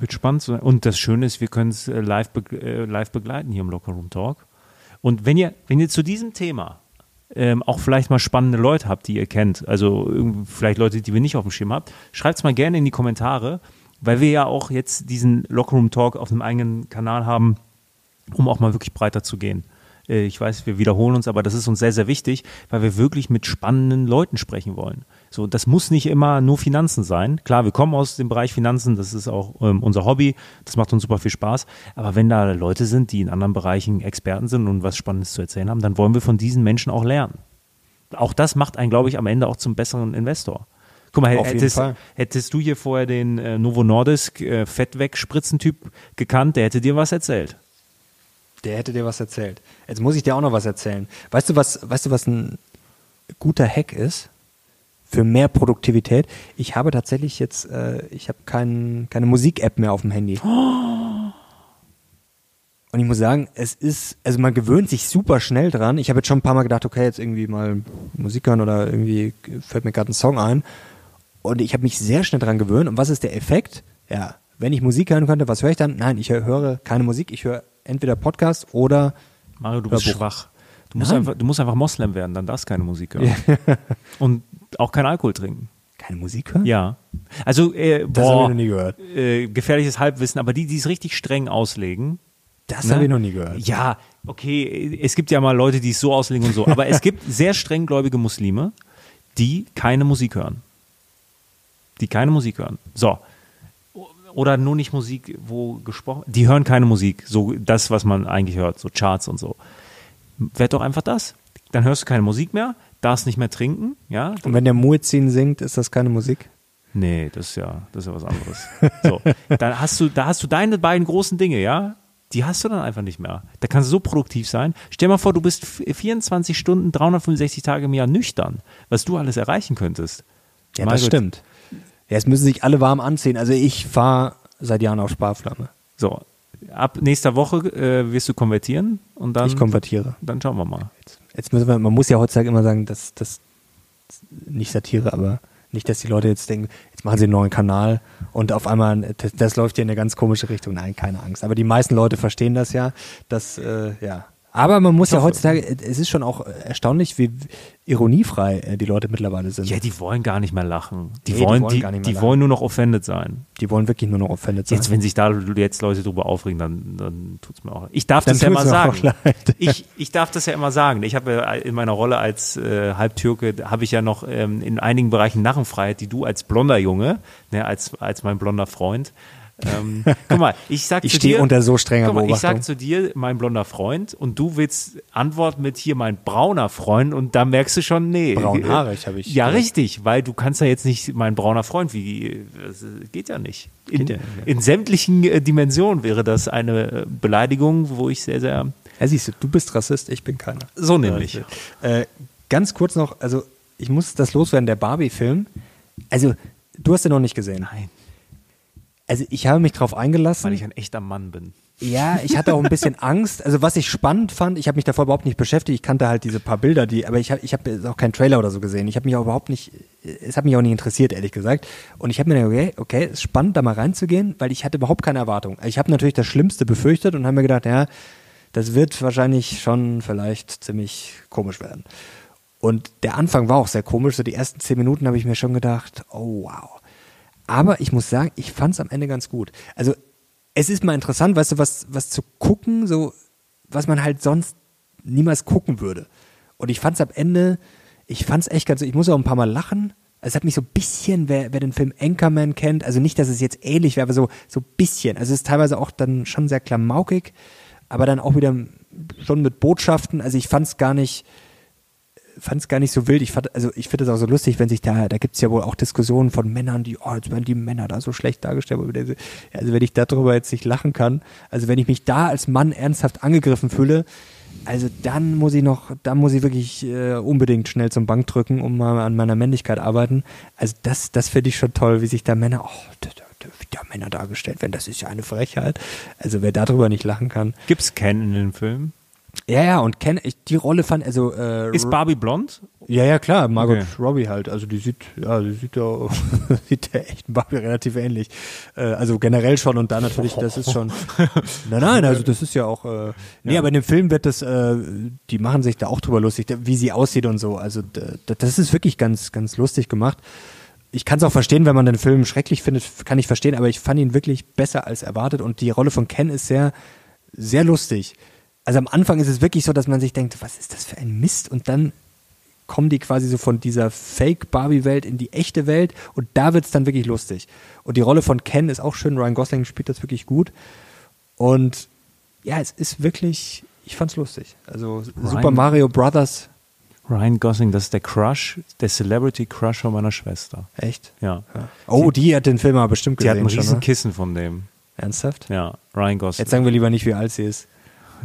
B: wird spannend. Und das Schöne ist, wir können es äh, live, be äh, live begleiten hier im Locker Room Talk. Und wenn ihr, wenn ihr zu diesem Thema ähm, auch vielleicht mal spannende Leute habt, die ihr kennt, also vielleicht Leute, die wir nicht auf dem Schirm habt, schreibt es mal gerne in die Kommentare, weil wir ja auch jetzt diesen Locker Room Talk auf einem eigenen Kanal haben, um auch mal wirklich breiter zu gehen. Äh, ich weiß, wir wiederholen uns, aber das ist uns sehr, sehr wichtig, weil wir wirklich mit spannenden Leuten sprechen wollen. So, das muss nicht immer nur Finanzen sein. Klar, wir kommen aus dem Bereich Finanzen, das ist auch ähm, unser Hobby, das macht uns super viel Spaß. Aber wenn da Leute sind, die in anderen Bereichen Experten sind und was Spannendes zu erzählen haben, dann wollen wir von diesen Menschen auch lernen. Auch das macht einen, glaube ich, am Ende auch zum besseren Investor. Guck mal, hättest, hättest, du hier vorher den äh, Novo Nordisk äh, Fettwegspritzen-Typ gekannt, der hätte dir was erzählt.
A: Der hätte dir was erzählt. Jetzt muss ich dir auch noch was erzählen. Weißt du, was, weißt du, was ein guter Hack ist? Für mehr Produktivität. Ich habe tatsächlich jetzt, äh, ich habe kein, keine Musik-App mehr auf dem Handy. Und ich muss sagen, es ist, also man gewöhnt sich super schnell dran. Ich habe jetzt schon ein paar Mal gedacht, okay, jetzt irgendwie mal Musik hören oder irgendwie fällt mir gerade ein Song ein. Und ich habe mich sehr schnell dran gewöhnt. Und was ist der Effekt? Ja, wenn ich Musik hören könnte, was höre ich dann? Nein, ich höre keine Musik. Ich höre entweder Podcast oder.
B: Mario, du bist schwach. Du musst, einfach, du musst einfach Moslem werden, dann darfst du keine Musik hören. Ja. Und auch kein Alkohol trinken.
A: Keine Musik hören?
B: Ja. Also,
A: äh, das habe ich noch nie gehört.
B: Äh, gefährliches Halbwissen, aber die, die es richtig streng auslegen.
A: Das ne? habe ich noch nie gehört.
B: Ja, okay, es gibt ja mal Leute, die es so auslegen und so, aber es gibt sehr strenggläubige Muslime, die keine Musik hören. Die keine Musik hören. So oder nur nicht Musik, wo gesprochen, die hören keine Musik, so das, was man eigentlich hört, so Charts und so. Werd doch einfach das. Dann hörst du keine Musik mehr, darfst nicht mehr trinken, ja.
A: Und wenn der Muezzin singt, ist das keine Musik?
B: Nee, das ist ja, das ist ja was anderes. so, dann hast du, da hast du deine beiden großen Dinge, ja. Die hast du dann einfach nicht mehr. Da kannst du so produktiv sein. Stell dir mal vor, du bist 24 Stunden, 365 Tage im Jahr nüchtern, was du alles erreichen könntest.
A: Ja, das stimmt. Ja, es müssen sich alle warm anziehen. Also ich fahre seit Jahren auf Sparflamme.
B: So, ab nächster Woche äh, wirst du konvertieren und dann.
A: Ich konvertiere.
B: Dann schauen wir mal.
A: Jetzt, jetzt müssen wir, man muss ja heutzutage immer sagen, dass das nicht Satire, aber nicht, dass die Leute jetzt denken, jetzt machen sie einen neuen Kanal und auf einmal, das, das läuft hier in eine ganz komische Richtung. Nein, keine Angst. Aber die meisten Leute verstehen das ja, dass, äh, ja, aber man muss ja heutzutage, es ist schon auch erstaunlich, wie ironiefrei äh, die Leute mittlerweile sind.
B: Ja, die wollen gar nicht mehr lachen. Die, nee, wollen, die, wollen, die, gar nicht mehr die wollen nur noch offended sein.
A: Die wollen wirklich nur noch offended sein.
B: Jetzt, wenn sich da jetzt Leute drüber aufregen, dann, dann tut es mir auch Ich darf dann das ja immer sagen. Ich, ich darf das ja immer sagen. Ich habe ja in meiner Rolle als äh, Halbtürke, habe ich ja noch ähm, in einigen Bereichen Narrenfreiheit, die du als blonder Junge, ne, als, als mein blonder Freund, ähm, guck mal, ich sag
A: ich
B: zu
A: dir. Ich stehe unter so strenger
B: mal, Ich sag zu dir, mein blonder Freund, und du willst antworten mit hier mein brauner Freund, und da merkst du schon, nee.
A: Braunhaarig habe ich.
B: Ja, gehört. richtig, weil du kannst ja jetzt nicht mein brauner Freund, wie, das geht ja nicht. In, ja, ja. in sämtlichen äh, Dimensionen wäre das eine äh, Beleidigung, wo ich sehr, sehr.
A: Ja, siehst du, du bist Rassist, ich bin keiner.
B: So nämlich.
A: Äh, ganz kurz noch, also ich muss das loswerden, der Barbie-Film. Also, du hast den noch nicht gesehen.
B: Nein.
A: Also ich habe mich darauf eingelassen.
B: Weil ich ein echter Mann bin.
A: Ja, ich hatte auch ein bisschen Angst. Also was ich spannend fand, ich habe mich davor überhaupt nicht beschäftigt. Ich kannte halt diese paar Bilder, die, aber ich habe ich hab auch keinen Trailer oder so gesehen. Ich habe mich auch überhaupt nicht, es hat mich auch nicht interessiert, ehrlich gesagt. Und ich habe mir gedacht, okay, okay, ist spannend, da mal reinzugehen, weil ich hatte überhaupt keine Erwartung. Ich habe natürlich das Schlimmste befürchtet und habe mir gedacht, ja, das wird wahrscheinlich schon vielleicht ziemlich komisch werden. Und der Anfang war auch sehr komisch. So die ersten zehn Minuten habe ich mir schon gedacht, oh wow aber ich muss sagen, ich fand es am Ende ganz gut. Also es ist mal interessant, weißt du, was, was zu gucken, so was man halt sonst niemals gucken würde. Und ich fand es am Ende, ich fand es echt ganz, ich muss auch ein paar Mal lachen. Es hat mich so ein bisschen, wer, wer den Film Anchorman kennt, also nicht, dass es jetzt ähnlich wäre, aber so so bisschen. Also es ist teilweise auch dann schon sehr klamaukig, aber dann auch wieder schon mit Botschaften. Also ich fand es gar nicht, fand es gar nicht so wild. Ich fand, also ich finde es auch so lustig, wenn sich da, da gibt es ja wohl auch Diskussionen von Männern, die, oh, jetzt werden die Männer da so schlecht dargestellt. Also wenn ich darüber jetzt nicht lachen kann, also wenn ich mich da als Mann ernsthaft angegriffen fühle, also dann muss ich noch, dann muss ich wirklich äh, unbedingt schnell zum Bank drücken, um mal an meiner Männlichkeit arbeiten. Also das, das finde ich schon toll, wie sich da Männer, oh, da, da, wie da Männer dargestellt werden, das ist ja eine Frechheit. Also wer darüber nicht lachen kann.
B: Gibt's Ken in den Film?
A: Ja, ja, und Ken, ich, die Rolle fand, also äh,
B: Ist Barbie blond?
A: Ja, ja, klar, Margot okay. Robbie halt. Also die sieht, ja, die sieht ja, sieht der echten Barbie relativ ähnlich. Äh, also generell schon und da natürlich, das ist schon. nein, nein, also das ist ja auch. Äh, nee, ja. aber in dem Film wird das, äh, die machen sich da auch drüber lustig, wie sie aussieht und so. Also das ist wirklich ganz, ganz lustig gemacht. Ich kann es auch verstehen, wenn man den Film schrecklich findet, kann ich verstehen, aber ich fand ihn wirklich besser als erwartet und die Rolle von Ken ist sehr, sehr lustig also am Anfang ist es wirklich so, dass man sich denkt, was ist das für ein Mist? Und dann kommen die quasi so von dieser Fake-Barbie-Welt in die echte Welt und da wird es dann wirklich lustig. Und die Rolle von Ken ist auch schön, Ryan Gosling spielt das wirklich gut. Und ja, es ist wirklich, ich fand's lustig. Also Ryan, Super Mario Brothers.
B: Ryan Gosling, das ist der Crush, der Celebrity Crush von meiner Schwester.
A: Echt?
B: Ja.
A: ja. Oh, die hat den Film aber bestimmt gesehen.
B: Die hat ein riesen Kissen von dem.
A: Ernsthaft?
B: Ja, Ryan Gosling.
A: Jetzt sagen wir lieber nicht, wie alt sie ist.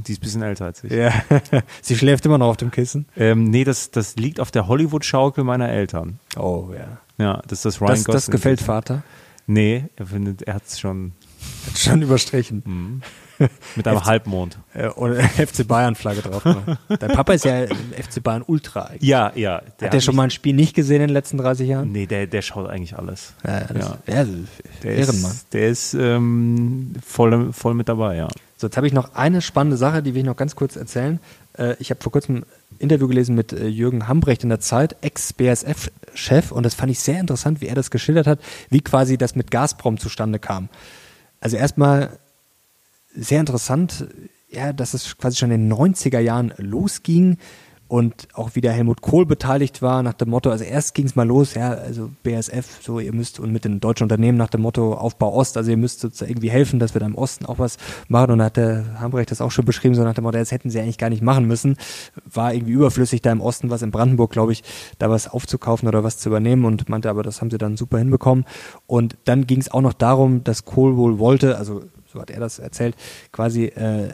B: Die ist ein bisschen älter als ich.
A: Ja. sie schläft immer noch auf dem Kissen?
B: Ähm, nee, das, das liegt auf der Hollywood-Schaukel meiner Eltern.
A: Oh, ja.
B: Ja, das ist das Ryan
A: das,
B: Gosling.
A: Das gefällt Vater?
B: Nee, er findet, er hat es schon.
A: Hat schon überstrichen.
B: Mhm. Mit einem FC, Halbmond.
A: Äh, und FC Bayern-Flagge drauf. Dein Papa ist ja FC Bayern Ultra eigentlich.
B: Ja, ja.
A: Der hat der schon mal ein Spiel nicht gesehen in den letzten 30 Jahren?
B: Nee, der, der schaut eigentlich alles.
A: Ja, das, ja. ja
B: der Ehrenmann. Ist, der ist ähm, voll, voll mit dabei, ja.
A: So, jetzt habe ich noch eine spannende Sache, die will ich noch ganz kurz erzählen. Äh, ich habe vor kurzem ein Interview gelesen mit äh, Jürgen Hambrecht in der Zeit, Ex-BSF-Chef, und das fand ich sehr interessant, wie er das geschildert hat, wie quasi das mit Gazprom zustande kam. Also erstmal sehr interessant, ja, dass es quasi schon in den 90er Jahren losging und auch wieder Helmut Kohl beteiligt war nach dem Motto, also erst ging es mal los, ja, also BSF, so ihr müsst und mit den deutschen Unternehmen nach dem Motto Aufbau Ost, also ihr müsst sozusagen irgendwie helfen, dass wir da im Osten auch was machen. Und da hat der Hambrecht das auch schon beschrieben, so nach dem Motto, das hätten sie eigentlich gar nicht machen müssen, war irgendwie überflüssig da im Osten was in Brandenburg, glaube ich, da was aufzukaufen oder was zu übernehmen und meinte aber, das haben sie dann super hinbekommen. Und dann ging es auch noch darum, dass Kohl wohl wollte, also so hat er das erzählt, quasi äh,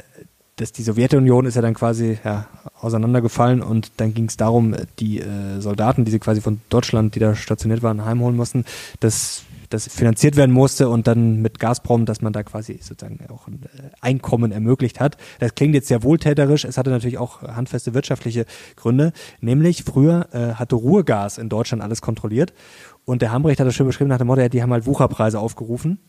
A: dass die Sowjetunion ist ja dann quasi ja, auseinandergefallen und dann ging es darum, die äh, Soldaten, die sie quasi von Deutschland, die da stationiert waren, heimholen mussten, dass das finanziert werden musste und dann mit Gazprom, dass man da quasi sozusagen auch ein äh, Einkommen ermöglicht hat. Das klingt jetzt sehr wohltäterisch, es hatte natürlich auch handfeste wirtschaftliche Gründe, nämlich früher äh, hatte Ruhrgas in Deutschland alles kontrolliert und der Hambrecht hat das schön beschrieben nach dem Motto, die haben halt Wucherpreise aufgerufen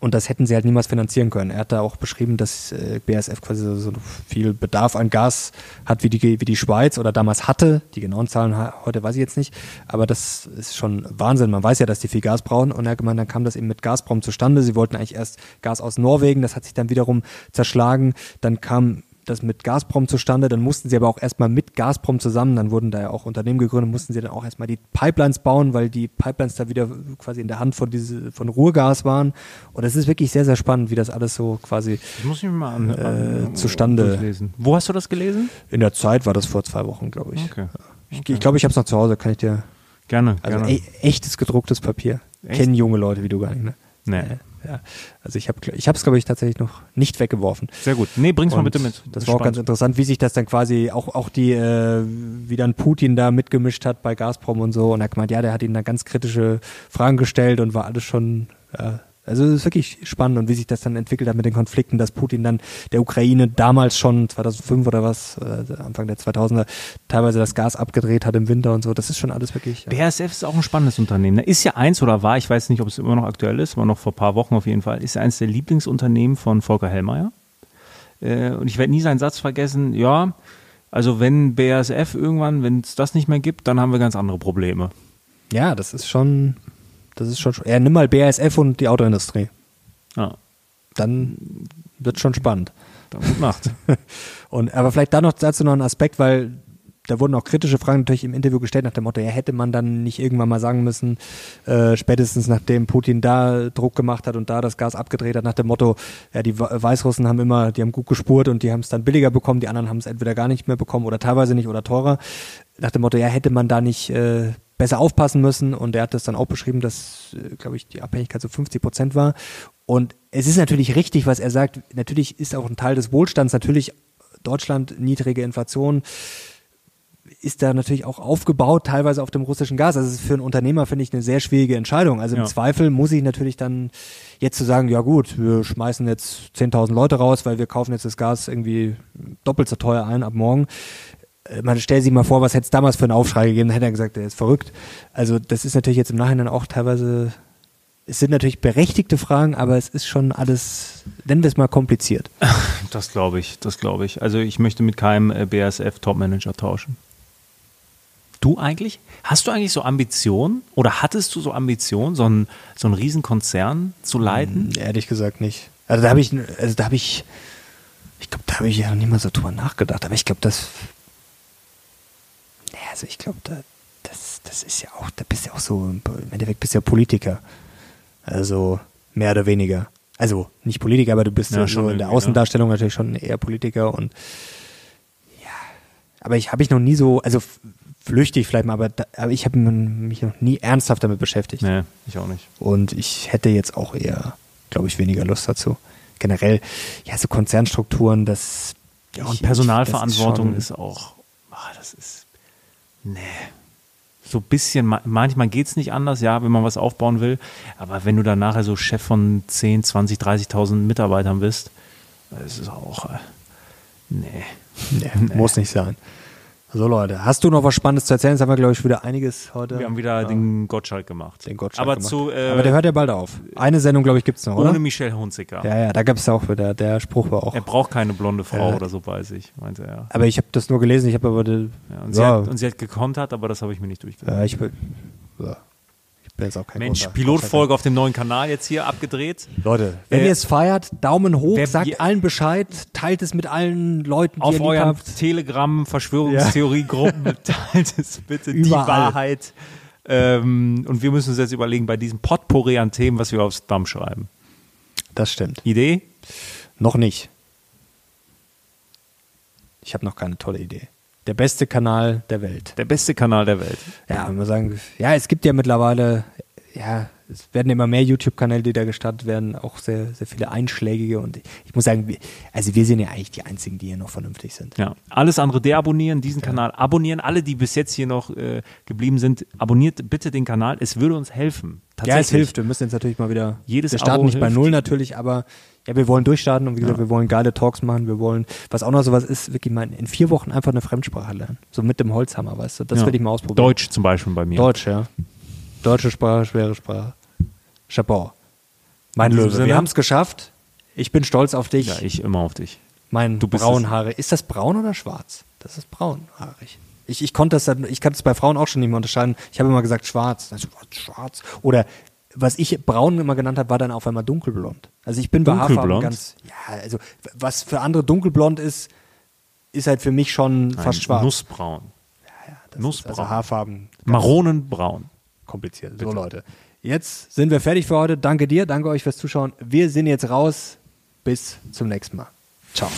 A: und das hätten sie halt niemals finanzieren können. Er hat da auch beschrieben, dass äh, BASF quasi so viel Bedarf an Gas hat wie die, wie die Schweiz oder damals hatte. Die genauen Zahlen heute weiß ich jetzt nicht. Aber das ist schon Wahnsinn. Man weiß ja, dass die viel Gas brauchen. Und er hat gemeint, dann kam das eben mit Gazprom zustande. Sie wollten eigentlich erst Gas aus Norwegen. Das hat sich dann wiederum zerschlagen. Dann kam das mit Gazprom zustande, dann mussten sie aber auch erstmal mit Gazprom zusammen, dann wurden da ja auch Unternehmen gegründet, mussten sie dann auch erstmal die Pipelines bauen, weil die Pipelines da wieder quasi in der Hand von diese, von Ruhrgas waren. Und es ist wirklich sehr, sehr spannend, wie das alles so quasi
B: das muss ich mir mal an,
A: äh, an, zustande.
B: Lesen. Wo hast du das gelesen?
A: In der Zeit war das vor zwei Wochen, glaube ich. Okay. Ich glaube, ich, glaub, ich habe es noch zu Hause, kann ich dir.
B: Gerne.
A: Also
B: gerne. E
A: echtes gedrucktes Papier. Echt? Kennen junge Leute wie du gar nicht, ne?
B: Nee.
A: Äh, ja. Also ich habe ich es glaube ich tatsächlich noch nicht weggeworfen.
B: Sehr gut. Nee, bring's Und mal bitte mit.
A: Das war auch ganz interessant, wie sich das dann quasi auch auch die äh, wie dann Putin da mitgemischt hat bei Gazprom und so und er hat gemeint, ja, der hat ihnen da ganz kritische Fragen gestellt und war alles schon ja, also es ist wirklich spannend und wie sich das dann entwickelt hat mit den Konflikten, dass Putin dann der Ukraine damals schon 2005 oder was, äh, Anfang der 2000er, teilweise das Gas abgedreht hat im Winter und so. Das ist schon alles wirklich.
B: Ja. BASF ist auch ein spannendes Unternehmen. Ist ja eins oder war, ich weiß nicht, ob es immer noch aktuell ist, aber noch vor ein paar Wochen auf jeden Fall, ist ja eins der Lieblingsunternehmen von Volker Hellmeier. Äh, und ich werde nie seinen Satz vergessen, ja, also wenn BASF irgendwann, wenn es das nicht mehr gibt, dann haben wir ganz andere Probleme.
A: Ja, das ist schon, das ist schon. Ja, nimm mal BASF und die Autoindustrie.
B: Ja.
A: Dann wird schon spannend.
B: Dann gut Nacht.
A: und, aber vielleicht da noch dazu noch ein Aspekt, weil da wurden auch kritische Fragen natürlich im Interview gestellt nach dem Motto, ja, hätte man dann nicht irgendwann mal sagen müssen, äh, spätestens nachdem Putin da Druck gemacht hat und da das Gas abgedreht hat, nach dem Motto, ja, die Weißrussen haben immer, die haben gut gespurt und die haben es dann billiger bekommen, die anderen haben es entweder gar nicht mehr bekommen oder teilweise nicht oder teurer. Nach dem Motto, ja, hätte man da nicht äh, besser aufpassen müssen. Und er hat das dann auch beschrieben, dass, äh, glaube ich, die Abhängigkeit so 50 Prozent war. Und es ist natürlich richtig, was er sagt. Natürlich ist auch ein Teil des Wohlstands, natürlich Deutschland, niedrige Inflation, ist da natürlich auch aufgebaut, teilweise auf dem russischen Gas. Also für einen Unternehmer, finde ich, eine sehr schwierige Entscheidung. Also im ja. Zweifel muss ich natürlich dann jetzt zu sagen, ja gut, wir schmeißen jetzt 10.000 Leute raus, weil wir kaufen jetzt das Gas irgendwie doppelt so teuer ein ab morgen. Äh, man stellt sich mal vor, was hätte es damals für einen Aufschrei gegeben, dann hätte er gesagt, er ist verrückt. Also das ist natürlich jetzt im Nachhinein auch teilweise, es sind natürlich berechtigte Fragen, aber es ist schon alles, nennen wir es mal kompliziert.
B: Das glaube ich, das glaube ich. Also ich möchte mit keinem äh, BASF-Topmanager tauschen. Du eigentlich? Hast du eigentlich so Ambitionen oder hattest du so Ambitionen, so einen, so einen Riesenkonzern zu leiten?
A: Hm, ehrlich gesagt nicht. Also da habe ich, also da habe ich, Ich glaube, da habe ich ja noch nie mal so drüber nachgedacht. Aber ich glaube, das. Also ich glaube, da, das, das ist ja auch, da bist du ja auch so, im Endeffekt bist du ja Politiker. Also mehr oder weniger. Also nicht Politiker, aber du bist ja, schon in der Außendarstellung ja. natürlich schon eher Politiker und ja, aber ich habe ich noch nie so, also flüchtig vielleicht mal, aber, da, aber ich habe mich noch nie ernsthaft damit beschäftigt.
B: Nee, ich auch nicht.
A: Und ich hätte jetzt auch eher, glaube ich, weniger Lust dazu. Generell, ja, so Konzernstrukturen, das.
B: Ja, und ich, Personalverantwortung ist, ist, auch, ach, das ist, nee. So ein bisschen, manchmal geht es nicht anders, ja, wenn man was aufbauen will. Aber wenn du dann nachher so Chef von 10, 20, 30.000 Mitarbeitern bist, das ist auch, äh, nee.
A: nee. nee. Muss nicht sein. So Leute, hast du noch was Spannendes zu erzählen? Jetzt haben wir, glaube ich, wieder einiges heute.
B: Wir haben wieder ja. den Gottschalk gemacht.
A: Den Gottschalk
B: Aber
A: gemacht.
B: Zu, äh,
A: Aber der hört ja bald auf. Eine Sendung, glaube ich, gibt es noch,
B: ohne
A: oder?
B: Michelle Hunziker.
A: Ja, ja, da gab es auch wieder, der Spruch war auch.
B: Er braucht keine blonde Frau ja. oder so, weiß ich, meinte er.
A: Aber ich habe das nur gelesen, ich habe aber...
B: Die, ja, und, sie hat, und sie hat gekontert, aber das habe ich mir nicht durchgelesen.
A: Ja, ich will... Ja
B: bin jetzt auch kein Mensch, Pilotfolge auf dem neuen Kanal jetzt hier abgedreht.
A: Leute, wenn äh, ihr es feiert, Daumen hoch, sagt allen Bescheid, teilt es mit allen Leuten,
B: die auf ihr eurem Telegram Verschwörungstheoriegruppen, ja. teilt es bitte Überall. die Wahrheit. Ähm, und wir müssen uns jetzt überlegen bei diesem Potpourri an Themen, was wir aufs Damm schreiben.
A: Das stimmt.
B: Idee?
A: Noch nicht. Ich habe noch keine tolle Idee. Der beste Kanal der Welt.
B: Der beste Kanal der Welt.
A: Ja, wenn wir sagen, ja, es gibt ja mittlerweile, ja, es werden immer mehr YouTube-Kanäle, die da gestartet werden, auch sehr, sehr viele einschlägige und ich muss sagen, also wir sind ja eigentlich die einzigen, die hier noch vernünftig sind.
B: Ja, alles andere deabonnieren, diesen ja. Kanal abonnieren, alle, die bis jetzt hier noch äh, geblieben sind, abonniert bitte den Kanal, es würde uns helfen.
A: Ja, es hilft, wir müssen jetzt natürlich mal wieder,
B: Jedes
A: wir starten
B: Abo
A: nicht
B: hilft.
A: bei Null natürlich, aber ja, wir wollen durchstarten und wie gesagt,
B: Ja.
A: wir wollen geile Talks machen, wir wollen, was auch noch sowas ist, wirklich mal in vier Wochen einfach eine Fremdsprache lernen. So mit dem Holzhammer, weißt du, das
B: Ja.
A: will ich mal ausprobieren.
B: Deutsch zum Beispiel bei mir.
A: Deutsch, ja. Deutsche Sprache, schwere Sprache. Chapeau. Mein Löwe,
B: Sinne-
A: wir haben es geschafft. Ich bin stolz auf dich.
B: Ja, ich immer auf dich.
A: mein
B: du
A: Braunhaare. Ist das braun oder schwarz? Das ist braunhaarig. Ich, ich konnte das, ich kann es bei Frauen auch schon nicht mehr unterscheiden. Ich habe immer gesagt schwarz. Also, schwarz. Oder was ich braun immer genannt habe, war dann auf einmal dunkelblond. Also ich bin bei Haarfarben ganz, ja, also was für andere dunkelblond ist, ist halt für mich schon
B: Nein,
A: fast schwarz.
B: Nussbraun.
A: Ja, das
B: Nussbraun.
A: Ist also Haarfarben
B: Maronenbraun.
A: Kompliziert. So
B: Bitte.
A: Leute, jetzt sind wir fertig für heute. Danke dir, danke euch fürs Zuschauen. Wir sind jetzt raus. Bis zum nächsten Mal. Ciao.